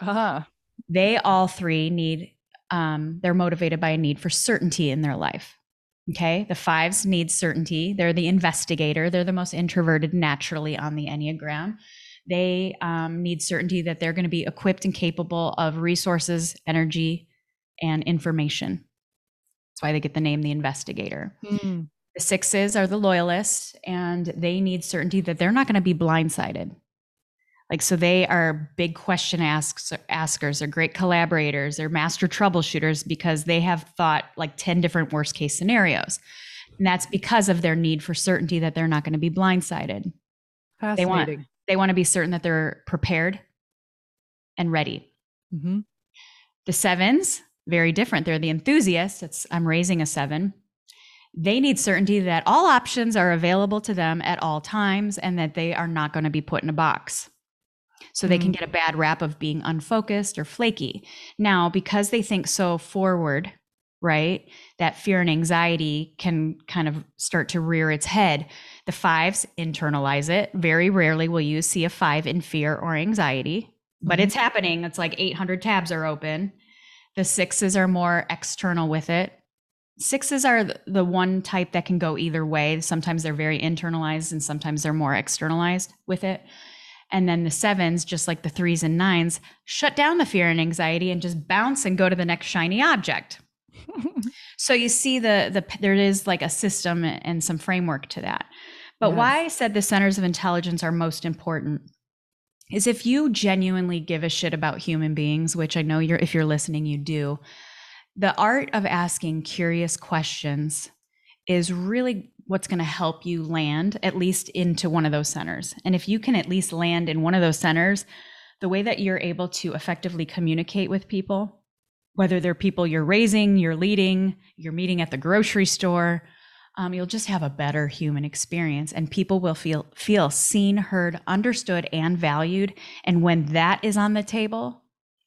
Ah. They all three need, um, they're motivated by a need for certainty in their life. Okay. The fives need certainty. They're the investigator. They're the most introverted naturally on the Enneagram. They um, need certainty that they're going to be equipped and capable of resources, energy, and information. That's why they get the name the investigator. Mm. The sixes are the loyalists, and they need certainty that they're not going to be blindsided. Like, so they are big question asks, askers, they're great collaborators, they're master troubleshooters because they have thought like 10 different worst case scenarios. And that's because of their need for certainty that they're not going to be blindsided. They want, they want to be certain that they're prepared and ready. Mm-hmm. The sevens, very different. They're the enthusiasts. It's, I'm raising a seven. They need certainty that all options are available to them at all times and that they are not going to be put in a box. So they can get a bad rap of being unfocused or flaky. Now, because they think so forward, right, that fear and anxiety can kind of start to rear its head. The fives internalize it. Very rarely will you see a five in fear or anxiety, but Mhm. it's happening. It's like 800 tabs are open. The sixes are more external with it. Sixes are the one type that can go either way. Sometimes they're very internalized and sometimes they're more externalized with it. And then the sevens, just like the threes and nines, shut down the fear and anxiety and just bounce and go to the next shiny object. So you see the the there is like a system and some framework to that. But why I said the centers of intelligence are most important is if you genuinely give a shit about human beings, which I know you're if you're listening you do, the art of asking curious questions is really what's going to help you land at least into one of those centers. And if you can at least land in one of those centers, the way that you're able to effectively communicate with people, whether they're people you're raising, you're leading, you're meeting at the grocery store, um, you'll just have a better human experience and people will feel feel seen heard understood and valued and when that is on the table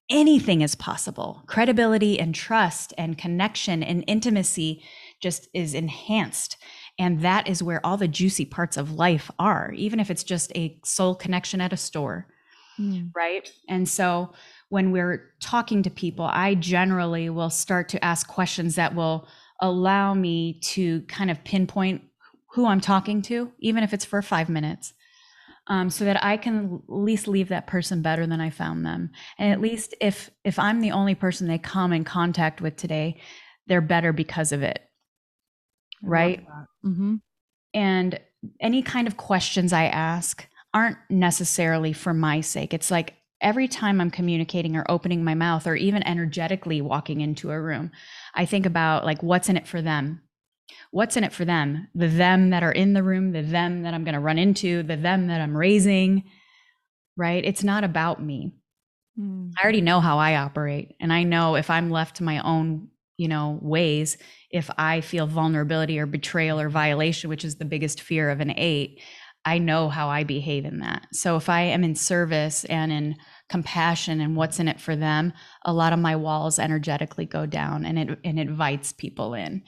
anything is possible credibility and trust and connection and intimacy just is enhanced and that is where all the juicy parts of life are even if it's just a soul connection at a store Mm. right? And so when we're talking to people, I generally will start to ask questions that will allow me to kind of pinpoint who I'm talking to, even if it's for five minutes. Um, so that I can at least leave that person better than I found them, and at least if if I'm the only person they come in contact with today, they're better because of it, right? Mm-hmm. And any kind of questions I ask aren't necessarily for my sake. It's like every time I'm communicating or opening my mouth or even energetically walking into a room, I think about like what's in it for them. What's in it for them? The them that are in the room, the them that I'm going to run into, the them that I'm raising, right? It's not about me. Mm. I already know how I operate. And I know if I'm left to my own, you know, ways, if I feel vulnerability or betrayal or violation, which is the biggest fear of an eight, I know how I behave in that. So if I am in service and in compassion and what's in it for them, a lot of my walls energetically go down and it and it invites people in.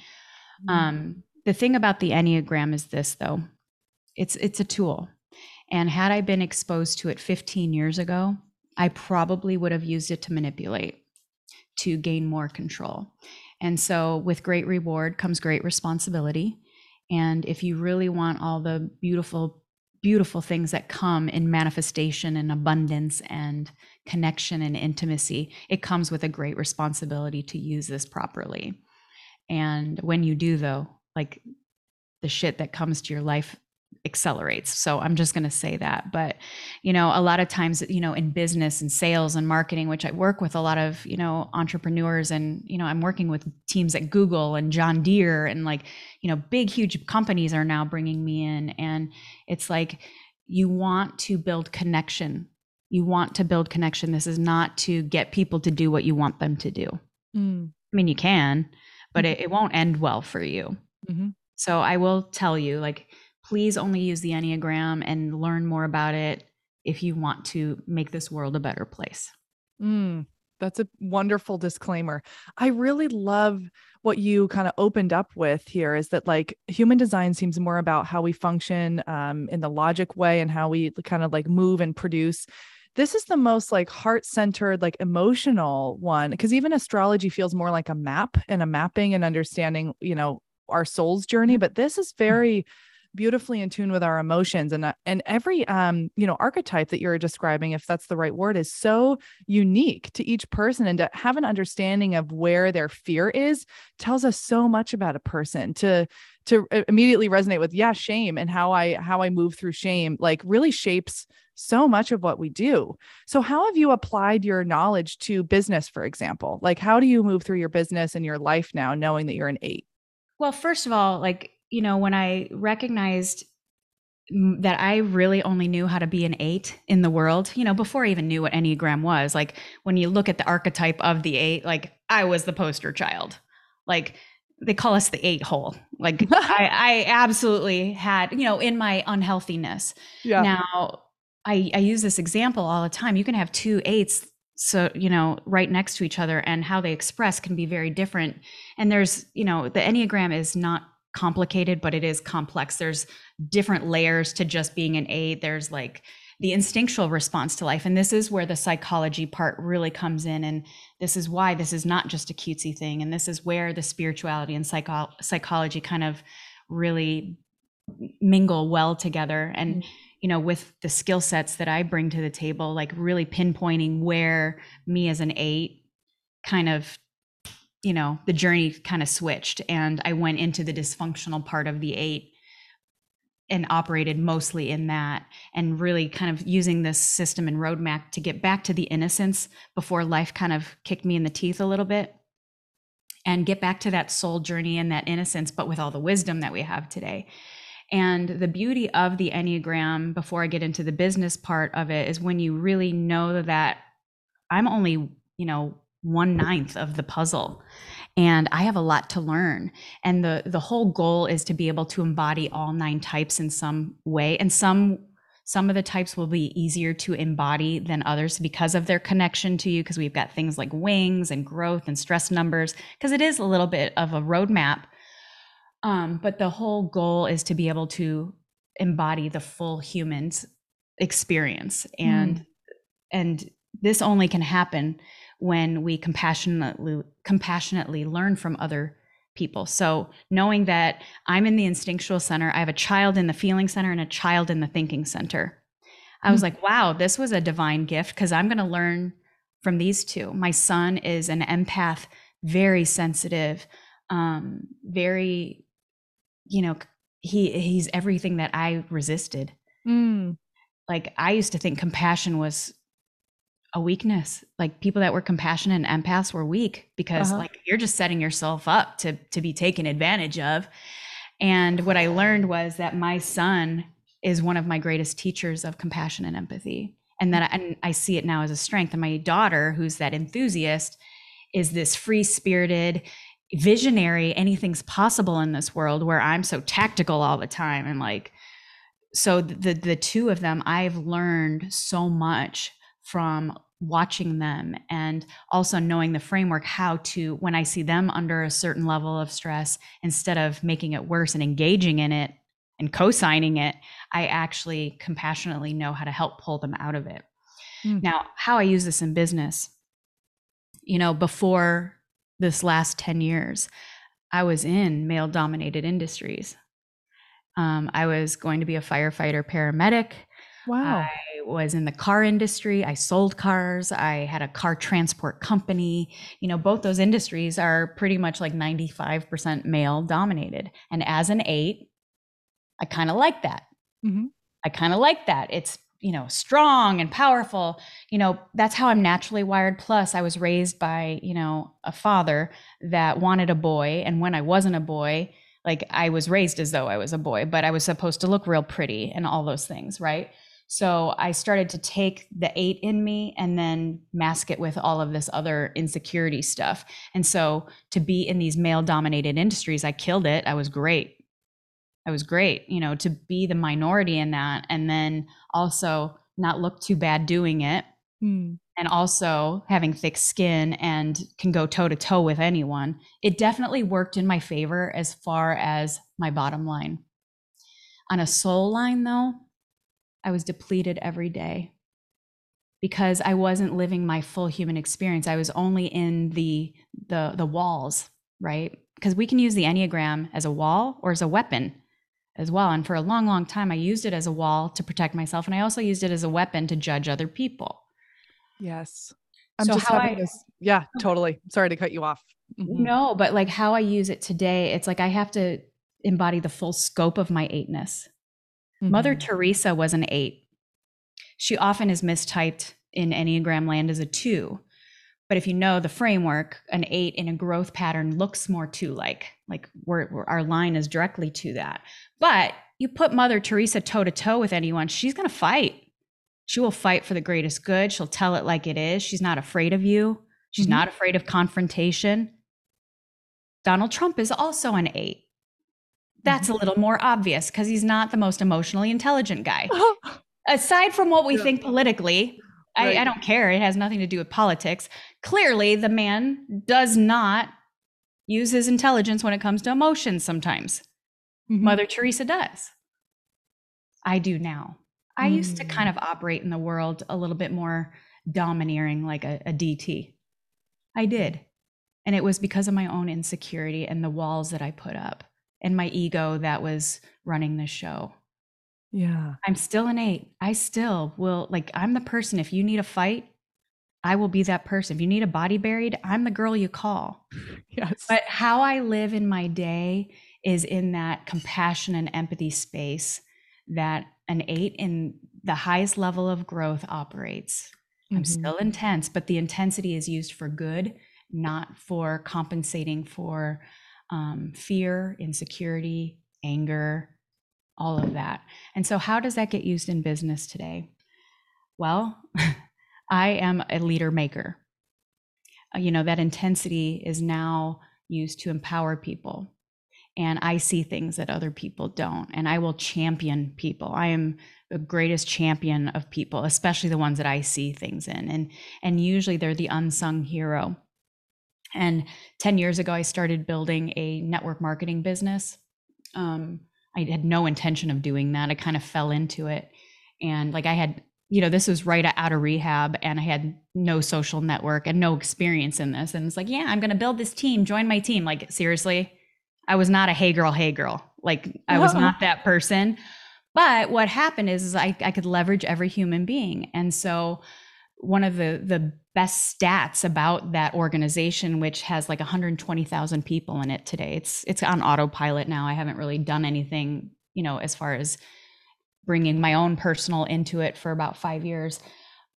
Um, the thing about the Enneagram is this though. It's it's a tool. And had I been exposed to it 15 years ago, I probably would have used it to manipulate, to gain more control. And so with great reward comes great responsibility. And if you really want all the beautiful, beautiful things that come in manifestation and abundance and connection and intimacy, it comes with a great responsibility to use this properly. And when you do, though, like the shit that comes to your life accelerates. So I'm just going to say that. But, you know, a lot of times, you know, in business and sales and marketing, which I work with a lot of, you know, entrepreneurs and, you know, I'm working with teams at Google and John Deere and like, you know, big, huge companies are now bringing me in. And it's like, you want to build connection. You want to build connection. This is not to get people to do what you want them to do. Mm. I mean, you can, but it, it won't end well for you. Mhm. So I will tell you, like, please only use the Enneagram and learn more about it if you want to make this world a better place. Mm, that's a wonderful disclaimer. I really love what you kind of opened up with here is that like human design seems more about how we function um, in the logic way and how we kind of like move and produce. This is the most like heart centered, like emotional one because even astrology feels more like a map and a mapping and understanding, you know, our soul's journey. But this is very beautifully in tune with our emotions and uh, and every um you know archetype that you're describing if that's the right word is so unique to each person and to have an understanding of where their fear is tells us so much about a person. To to uh, immediately resonate with yeah shame and how i how i move through shame like really shapes so much of what we do. So how have you applied your knowledge to business for example? Like how do you move through your business and your life now knowing that you're an eight? Well, first of all, like, you know, when I recognized that I really only knew how to be an eight in the world, you know, before I even knew what Enneagram was, like when you look at the archetype of the eight, like I was the poster child. Like they call us the eight hole. Like I, I absolutely had, you know, in my unhealthiness. yeah Now, I, I use this example all the time. You can have two eights, so you know, right next to each other, and how they express can be very different. And there's, you know, the Enneagram is not complicated, but it is complex. There's different layers to just being an eight. There's like the instinctual response to life. And this is where the psychology part really comes in. And this is why this is not just a cutesy thing. And this is where the spirituality and psycho- psychology kind of really mingle well together. And, mm-hmm. you know, with the skill sets that I bring to the table, like really pinpointing where me as an eight kind of you know the journey kind of switched and i went into the dysfunctional part of the eight and operated mostly in that and really kind of using this system and roadmap to get back to the innocence before life kind of kicked me in the teeth a little bit and get back to that soul journey and that innocence but with all the wisdom that we have today. And the beauty of the enneagram before i get into the business part of it is when you really know that i'm only you know one ninth of the puzzle. And i have a lot to learn. And the the whole goal is to be able to embody all nine types in some way. And some some of the types will be easier to embody than others because of their connection to you because we've got things like wings and growth and stress numbers because it is a little bit of a roadmap. Um, but the whole goal is to be able to embody the full human's experience. And mm. and this only can happen when we compassionately compassionately learn from other people. So knowing that I'm in the instinctual center, I have a child in the feeling center and a child in the thinking center. I was mm-hmm. like, wow, this was a divine gift because I'm going to learn from these two. My son is an empath, very sensitive, um, very, you know, he he's everything that I resisted. Mm. Like I used to think compassion was a weakness. Like people that were compassionate and empaths were weak because uh-huh. like you're just setting yourself up to to be taken advantage of. And what I learned was that my son is one of my greatest teachers of compassion and empathy. And that I, and I see it now as a strength. And my daughter, who's that enthusiast, is this free-spirited, visionary, anything's possible in this world where I'm so tactical all the time and like so the the two of them I've learned so much from watching them and also knowing the framework how to when i see them under a certain level of stress instead of making it worse and engaging in it and co-signing it i actually compassionately know how to help pull them out of it. Mm. now how i use this in business. You know before this last 10 years i was in male dominated industries. Um, i was going to be a firefighter paramedic Wow. I was in the car industry. I sold cars. I had a car transport company. You know, both those industries are pretty much like 95% male dominated. And as an eight, I kind of like that. Mm-hmm. I kind of like that. It's, you know, strong and powerful. You know, that's how I'm naturally wired. Plus, I was raised by, you know, a father that wanted a boy. And when I wasn't a boy, like I was raised as though I was a boy, but I was supposed to look real pretty and all those things, right? So I started to take the eight in me and then mask it with all of this other insecurity stuff. And so to be in these male dominated industries, I killed it. I was great. I was great, you know, to be the minority in that and then also not look too bad doing it. Mm. And also having thick skin and can go toe to toe with anyone. It definitely worked in my favor as far as my bottom line. On a soul line, though, I was depleted every day because I wasn't living my full human experience. I was only in the the the walls, right? Because we can use the Enneagram as a wall or as a weapon as well. And for a long, long time, I used it as a wall to protect myself. And I also used it as a weapon to judge other people. Yes. I'm so just having I, this. Yeah, totally. Sorry to cut you off. Mm-hmm. No, but like how I use it today, it's like I have to embody the full scope of my eightness. Mm-hmm. Mother Teresa was an eight. She often is mistyped in Enneagram land as a two. But if you know the framework, an eight in a growth pattern looks more two like, like we're, we're, our line is directly to that. But you put Mother Teresa toe to toe with anyone, she's going to fight. She will fight for the greatest good. She'll tell it like it is. She's not afraid of you. She's mm-hmm. not afraid of confrontation. Donald Trump is also an eight that's a little more obvious because he's not the most emotionally intelligent guy. aside from what we yeah. think politically, right. I, I don't care. It has nothing to do with politics. Clearly, the man does not use his intelligence when it comes to emotions sometimes. Mm-hmm. Mother Teresa does. I do now. I used to kind mm. of operate in the world a little bit more domineering, like a, a DT. I did. And it was because of my own insecurity and the walls that I put up and my ego that was running the show. Yeah. I'm still an eight. I still will, like, I'm the person, if you need a fight, I will be that person. If you need a body buried, I'm the girl you call. Yes. But how I live in my day is in that compassion and empathy space that an eight in the highest level of growth operates. Mm-hmm. I'm still intense, but the intensity is used for good, not for compensating for um, fear, insecurity, anger, all of that. And so, how does that get used in business today? Well, I am a leader maker. Uh, you know, that intensity is now used to empower people. And I see things that other people don't. And I will champion people. I am the greatest champion of people, especially the ones that I see things in. And and usually they're the unsung hero. And 10 years ago, I started building a network marketing business. Um, I had no intention of doing that. I kind of fell into it. And like I had, you know, this was right out of rehab and I had no social network and no experience in this. And it's like, yeah, I'm going to build this team, join my team. Like, seriously, I was not a hey girl, hey girl. Like, I was not that person. But what happened is, is I, I could leverage every human being. And so, one of the the best stats about that organization which has like 120,000 people in it today. It's it's on autopilot now. I haven't really done anything you know as far as bringing my own personal into it for about 5 years.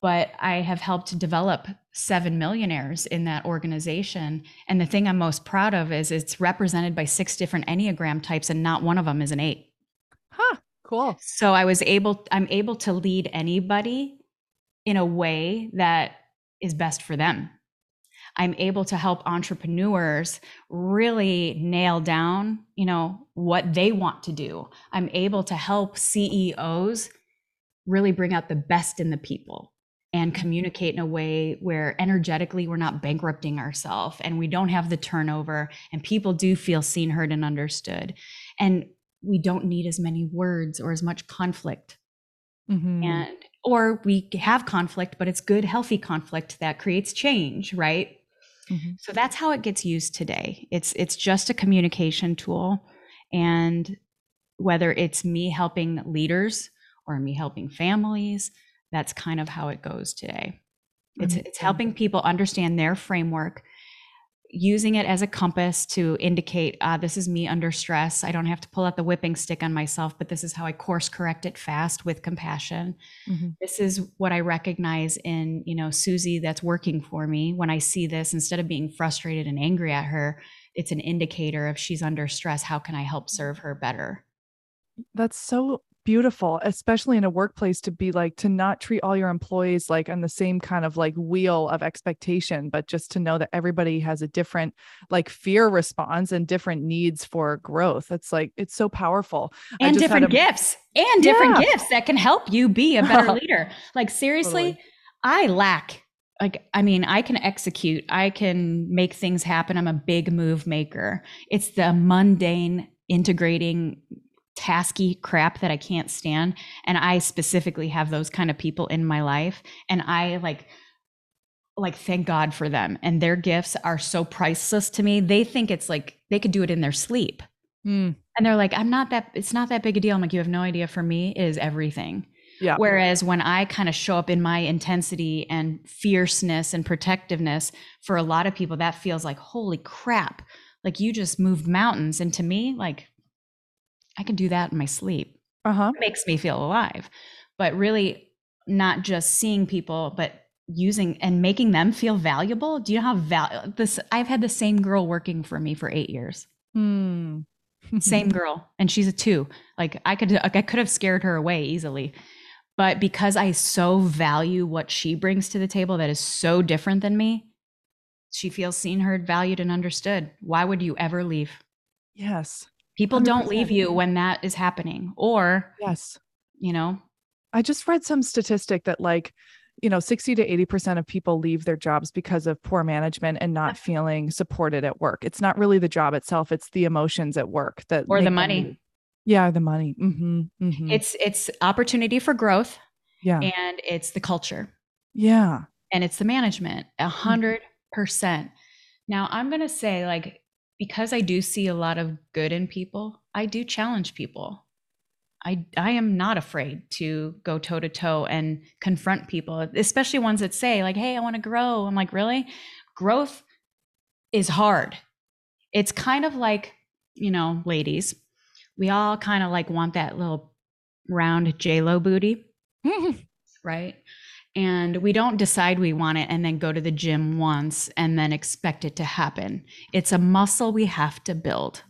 But i have helped develop 7 millionaires in that organization. And the thing i'm most proud of is it's represented by six different enneagram types and not one of them is an 8 huh cool. So i was able i'm able to lead anybody in a way that is best for them. I'm able to help entrepreneurs really nail down, you know, what they want to do. I'm able to help CEOs really bring out the best in the people and communicate in a way where energetically we're not bankrupting ourselves and we don't have the turnover and people do feel seen, heard and understood. And we don't need as many words or as much conflict. Mm-hmm. And or we have conflict, but it's good, healthy conflict that creates change, right? Mm-hmm. So that's how it gets used today. It's it's just a communication tool, and whether it's me helping leaders or me helping families, that's kind of how it goes today. It's mm-hmm. it's helping people understand their framework using it as a compass to indicate uh, this is me under stress. I don't have to pull out the whipping stick on myself, but this is how I course correct it fast with compassion. Mm-hmm. This is what I recognize in, you know, Susie that's working for me. When I see this, instead of being frustrated and angry at her, it's an indicator of she's under stress. How can I help serve her better? That's so beautiful especially in a workplace to be like to not treat all your employees like on the same kind of like wheel of expectation but just to know that everybody has a different like fear response and different needs for growth it's like it's so powerful and different a, gifts and different yeah. gifts that can help you be a better leader like seriously totally. i lack like i mean i can execute i can make things happen i'm a big move maker it's the mundane integrating tasky crap that I can't stand. And I specifically have those kind of people in my life. And I like, like thank God for them. And their gifts are so priceless to me. They think it's like they could do it in their sleep. Mm. And they're like, I'm not that, it's not that big a deal. I'm like, you have no idea for me is everything. Yeah. Whereas when I kind of show up in my intensity and fierceness and protectiveness, for a lot of people, that feels like, holy crap, like you just moved mountains. And to me, like, I can do that in my sleep. Uh-huh. It makes me feel alive. But really, not just seeing people, but using and making them feel valuable. Do you know how val this? I've had the same girl working for me for eight years. Hmm. same girl, and she's a two. Like I could, I could have scared her away easily, but because I so value what she brings to the table, that is so different than me. She feels seen, heard, valued, and understood. Why would you ever leave? Yes. People do not leave you when that is happening. Or, yes, you know, I just read some statistic that like, you know, 60 to 80% of people leave their jobs because of poor management and not feeling supported at work. It's not really the job itself, it's the emotions at work that or the money. Yeah, the money. Mm-hmm, mm-hmm. It's it's opportunity for growth. Yeah. And it's the culture. Yeah. And it's the management. A mm-hmm. hundred percent. Now I'm gonna say, like, because I do see a lot of good in people, I do challenge people. I I am not afraid to go toe to toe and confront people, especially ones that say like, "Hey, I want to grow." I'm like, "Really? Growth is hard." It's kind of like, you know, ladies, we all kind of like want that little round J Lo booty, right? And we don't decide we want it and then go to the gym once and then expect it to happen. It's a muscle we have to build.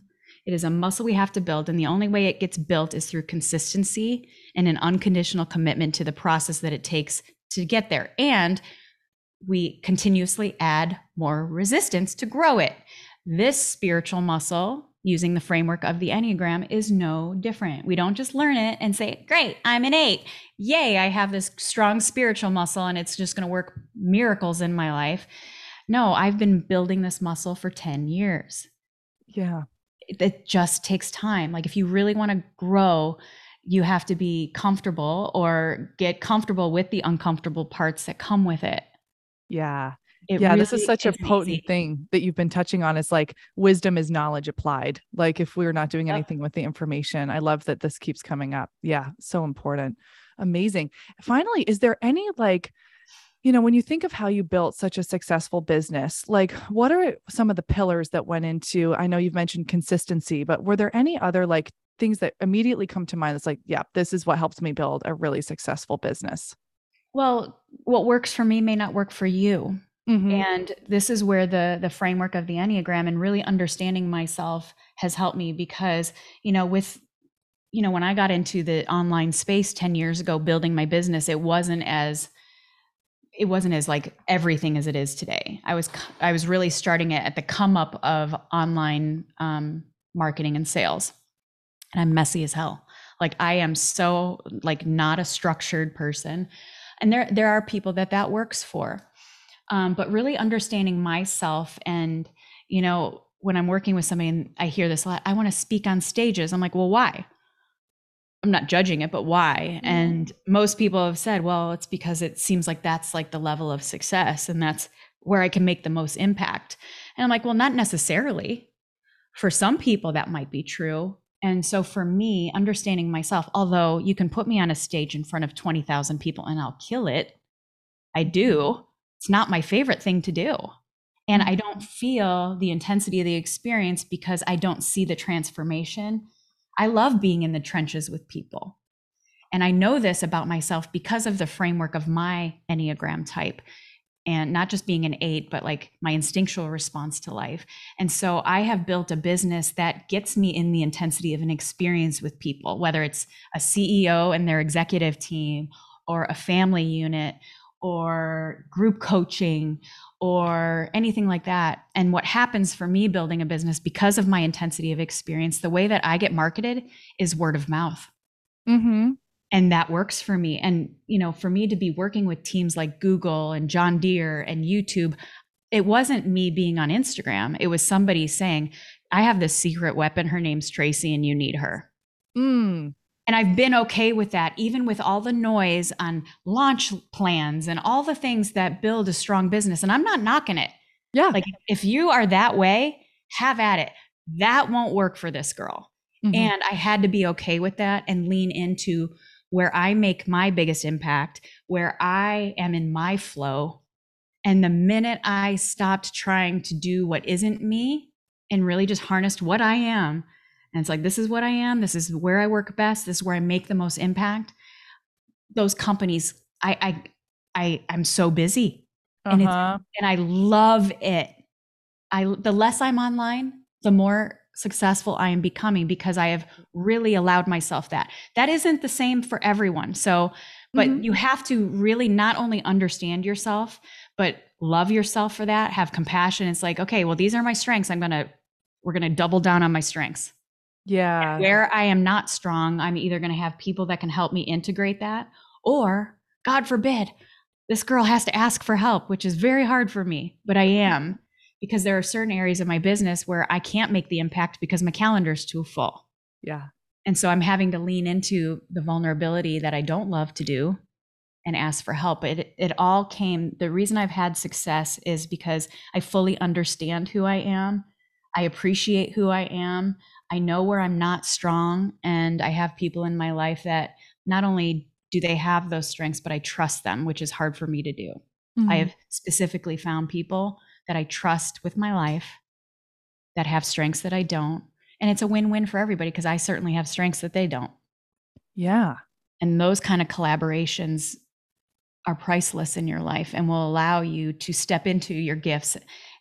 It is a muscle we have to build. And the only way it gets built is through consistency and an unconditional commitment to the process that it takes to get there. And we continuously add more resistance to grow it. This spiritual muscle, using the framework of the Enneagram, is no different. We don't just learn it and say, Great, I'm an eight. Yay, I have this strong spiritual muscle and it's just going to work miracles in my life. No, I've been building this muscle for 10 years. Yeah it just takes time. Like if you really want to grow, you have to be comfortable or get comfortable with the uncomfortable parts that come with it. Yeah. It yeah, really this is such a potent easy. thing that you've been touching on. Is like wisdom is knowledge applied. Like if we're not doing anything with the information, I love that this keeps coming up. Yeah, so important. Amazing. Finally, is there any like you know, when you think of how you built such a successful business, like what are some of the pillars that went into? I know you've mentioned consistency, but were there any other like things that immediately come to mind that's like, yeah, this is what helped me build a really successful business? Well, what works for me may not work for you. Mm-hmm. And this is where the the framework of the Enneagram and really understanding myself has helped me because, you know, with you know, when I got into the online space 10 years ago building my business, it wasn't as it wasn't as like everything as it is today. I was I was really starting it at the come up of online um, marketing and sales, and I'm messy as hell. Like I am so like not a structured person, and there there are people that that works for, um, but really understanding myself and you know when I'm working with somebody and I hear this a lot, I want to speak on stages. I'm like, well, why? I'm not judging it, but why? Mm-hmm. And most people have said, well, it's because it seems like that's like the level of success and that's where I can make the most impact. And I'm like, well, not necessarily. For some people, that might be true. And so for me, understanding myself, although you can put me on a stage in front of 20,000 people and I'll kill it, I do. It's not my favorite thing to do. And I mm-hmm. don't feel the intensity of the experience because I don't see the transformation I love being in the trenches with people. And I know this about myself because of the framework of my Enneagram type and not just being an eight, but like my instinctual response to life. And so I have built a business that gets me in the intensity of an experience with people, whether it's a CEO and their executive team, or a family unit, or group coaching, or anything like that. And what happens for me building a business because of my intensity of experience, the way that I get marketed is word of mouth. Mm-hmm. And that works for me. And, you know, for me to be working with teams like Google and John Deere and YouTube, it wasn't me being on Instagram. It was somebody saying, I have this secret weapon. Her name's Tracy, and you need her. Mm. And I've been okay with that, even with all the noise on launch plans and all the things that build a strong business. And I'm not knocking it. Yeah. Like if you are that way, have at it. That won't work for this girl. Mm-hmm. And I had to be okay with that and lean into where I make my biggest impact, where I am in my flow. And the minute I stopped trying to do what isn't me and really just harnessed what I am, and it's like this is what i am. This is where i work best. This is where i make the most impact. Those companies i i, I i'm so busy. Uh-huh. and it's uh-huh. and i love it. I the less i'm online the more successful i am becoming because i have really allowed myself that. That isn't the same for everyone. So but mm-hmm. you have to really not only understand yourself but love yourself for that have compassion. It's like okay well these are my strengths. I'm gonna we're gonna double down on my strengths yeah. where I am not strong, I'm either going to have people that can help me integrate that Or, God forbid, this girl has to ask for help, which is very hard for me, but I mm-hmm. am because there are certain areas of my business where I can't make the impact because my calendar is too full. Yeah. And so I'm having to lean into the vulnerability that I don't love to do and ask for help. It it all came the reason I've had success is because I fully understand who I am. I appreciate who I am. I know where I'm not strong and I have people in my life that not only do they have those strengths but I trust them, which is hard for me to do. Mm-hmm. I have specifically found people that I trust with my life that have strengths that I don't. And it's a win-win for everybody because I certainly have strengths that they don't. Yeah. And those kind of collaborations are priceless in your life and will allow you to step into your gifts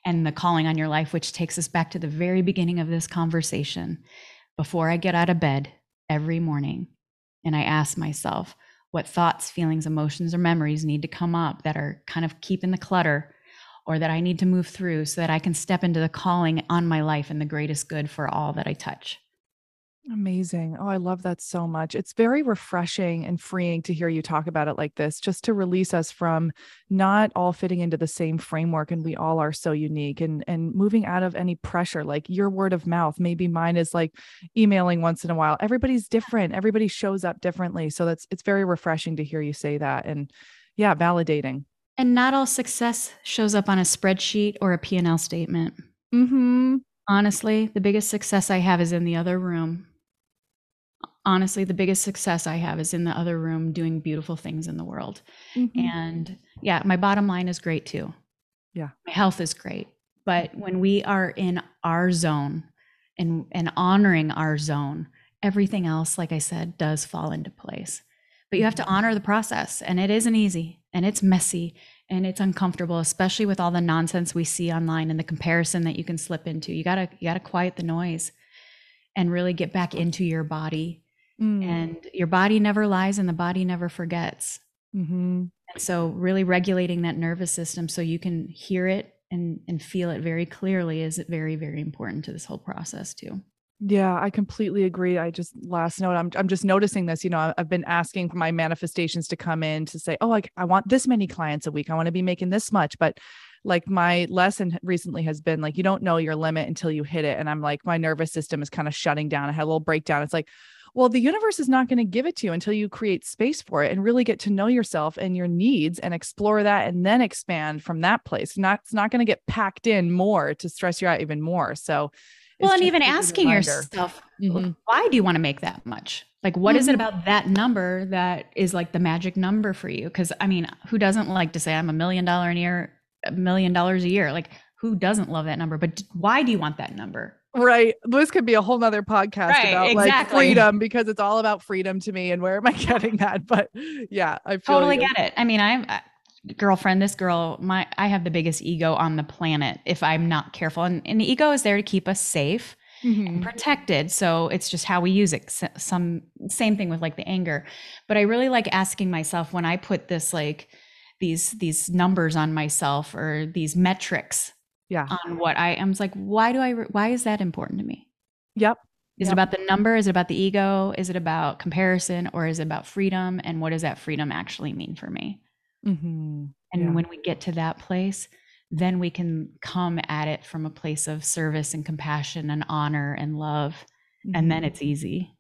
and the calling on your life, which takes us back to the very beginning of this conversation. Before I get out of bed every morning and I ask myself, what thoughts, feelings, emotions, or memories need to come up that are kind of keeping the clutter or that I need to move through so that I can step into the calling on my life and the greatest good for all that I touch. Amazing. Oh, I love that so much. It's very refreshing and freeing to hear you talk about it like this, just to release us from not all fitting into the same framework and we all are so unique and and moving out of any pressure like your word of mouth. Maybe mine is like emailing once in a while. Everybody's different. Everybody shows up differently. So that's it's very refreshing to hear you say that and yeah, validating. And not all success shows up on a spreadsheet or a P&L statement. Mhm. Honestly, the biggest success I have is in the other room honestly the biggest success i have is in the other room doing beautiful things in the world. Mm-hmm. and yeah my bottom line is great too. Yeah. My health is great. But when we are in our zone and and honoring our zone everything else like i said does fall into place. But you have to mm-hmm. honor the process and it isn't easy and it's messy and it's uncomfortable especially with all the nonsense we see online and the comparison that you can slip into. You got to you got to quiet the noise and really get back into your body Mm. And your body never lies and the body never forgets. Mm-hmm. And so, really regulating that nervous system so you can hear it and, and feel it very clearly is very, very important to this whole process, too. Yeah, I completely agree. I just last note, I'm I'm just noticing this. You know, I've been asking for my manifestations to come in to say, oh, like I want this many clients a week. I want to be making this much, but like my lesson recently has been like you don't know your limit until you hit it. And I'm like, my nervous system is kind of shutting down. I had a little breakdown. It's like, well, the universe is not going to give it to you until you create space for it and really get to know yourself and your needs and explore that and then expand from that place. Not it's not going to get packed in more to stress you out even more. So well, and even asking yourself, mm-hmm. why do you want to make that much? Like, what mm-hmm. is it mm-hmm. about that number that is like the magic number for you? Because I mean, who doesn't like to say I'm a million dollar a year, a million dollars a year? Like, who doesn't love that number? But why do you want that number? Right. This could be a whole nother podcast right, about exactly. like freedom because it's all about freedom to me and where am I getting that? But yeah, I totally get it. I mean, I'm girlfriend, this girl, my I have the biggest ego on the planet if I'm not careful. And, and the ego is there to keep us safe mm-hmm. and protected. So it's just how we use it. Some same thing with like the anger. But I really like asking myself when I put this like these these numbers on myself or these metrics yeah. on what i am like why do i why is that important to me? Yep. Is yep. it about the number? Is it about the ego? Is it about comparison? Or is it about freedom? And what does that freedom actually mean for me? Mm-hmm. and yeah. when we get to that place then we can come at it from a place of service and compassion and honor and love. Mm-hmm. and then mm-hmm. it's easy.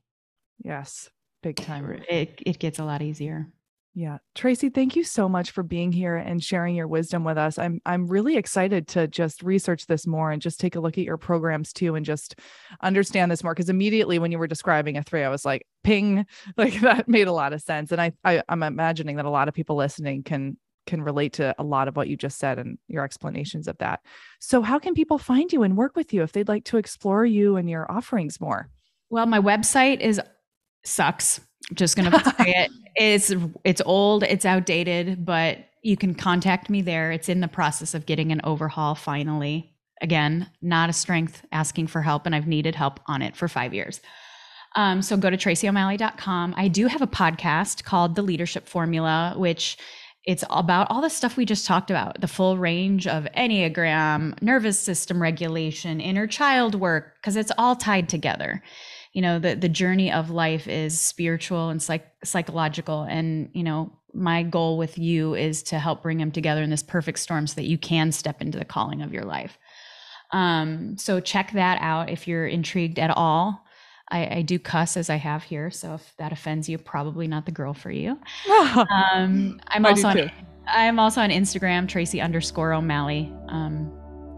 Yes. Big time. It, it gets a lot easier yeah. Tracy, thank you so much for being here and sharing your wisdom with us. I'm I'm really excited to just research this more and just take a look at your programs too and just understand this more because immediately when you were describing a three I was like ping like that made a lot of sense and I, I I'm imagining that a lot of people listening can can relate to a lot of what you just said and your explanations of that. So how can people find you and work with you if they'd like to explore you and your offerings more? Well, my website is sucks just gonna say it. It's it's old, it's outdated, but you can contact me there. It's in the process of getting an overhaul finally. Again, not a strength asking for help, and I've needed help on it for five years. Um, so go to tracyo'malley.com. I do have a podcast called The Leadership Formula, which it's about all the stuff we just talked about the full range of Enneagram, nervous system regulation, inner child work, because it's all tied together. You know, the the journey of life is spiritual and psych- psychological and, you know, my goal with you is to help bring them together in this perfect storm so that you can step into the calling of your life. Um, so check that out if you're intrigued at all. I, I, do cuss as I have here, so if that offends you, probably not the girl for you. um, I'm also on, I'm also on Instagram, Tracy underscore O'Malley. Um,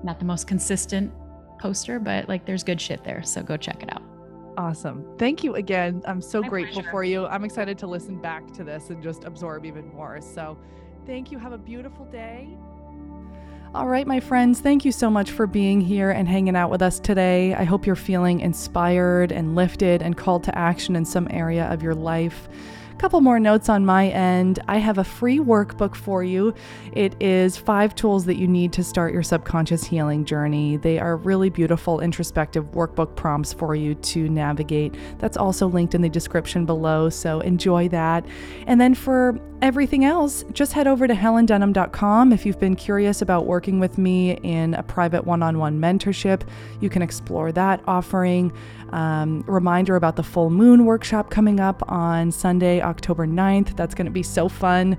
not the most consistent poster, but like there's good shit there, so go check it out. Awesome. Thank you again. I'm so My grateful pleasure. for you. I'm excited to listen back to this and just absorb even more. So, thank you. Have a beautiful day. All right, my friends, thank you so much for being here and hanging out with us today. I hope you're feeling inspired and lifted and called to action in some area of your life couple more notes on my end. I have a free workbook for you. It is five tools that you need to start your subconscious healing journey. They are really beautiful, introspective workbook prompts for you to navigate. That's also linked in the description below, so enjoy that. And then for everything else, just head over to helendenham.com. If you've been curious about working with me in a private one on one mentorship, you can explore that offering. Um, reminder about the full moon workshop coming up on Sunday, October 9th. That's going to be so fun.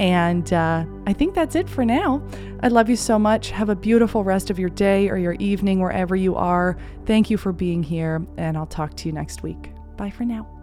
And uh, I think that's it for now. I love you so much. Have a beautiful rest of your day or your evening, wherever you are. Thank you for being here, and I'll talk to you next week. Bye for now.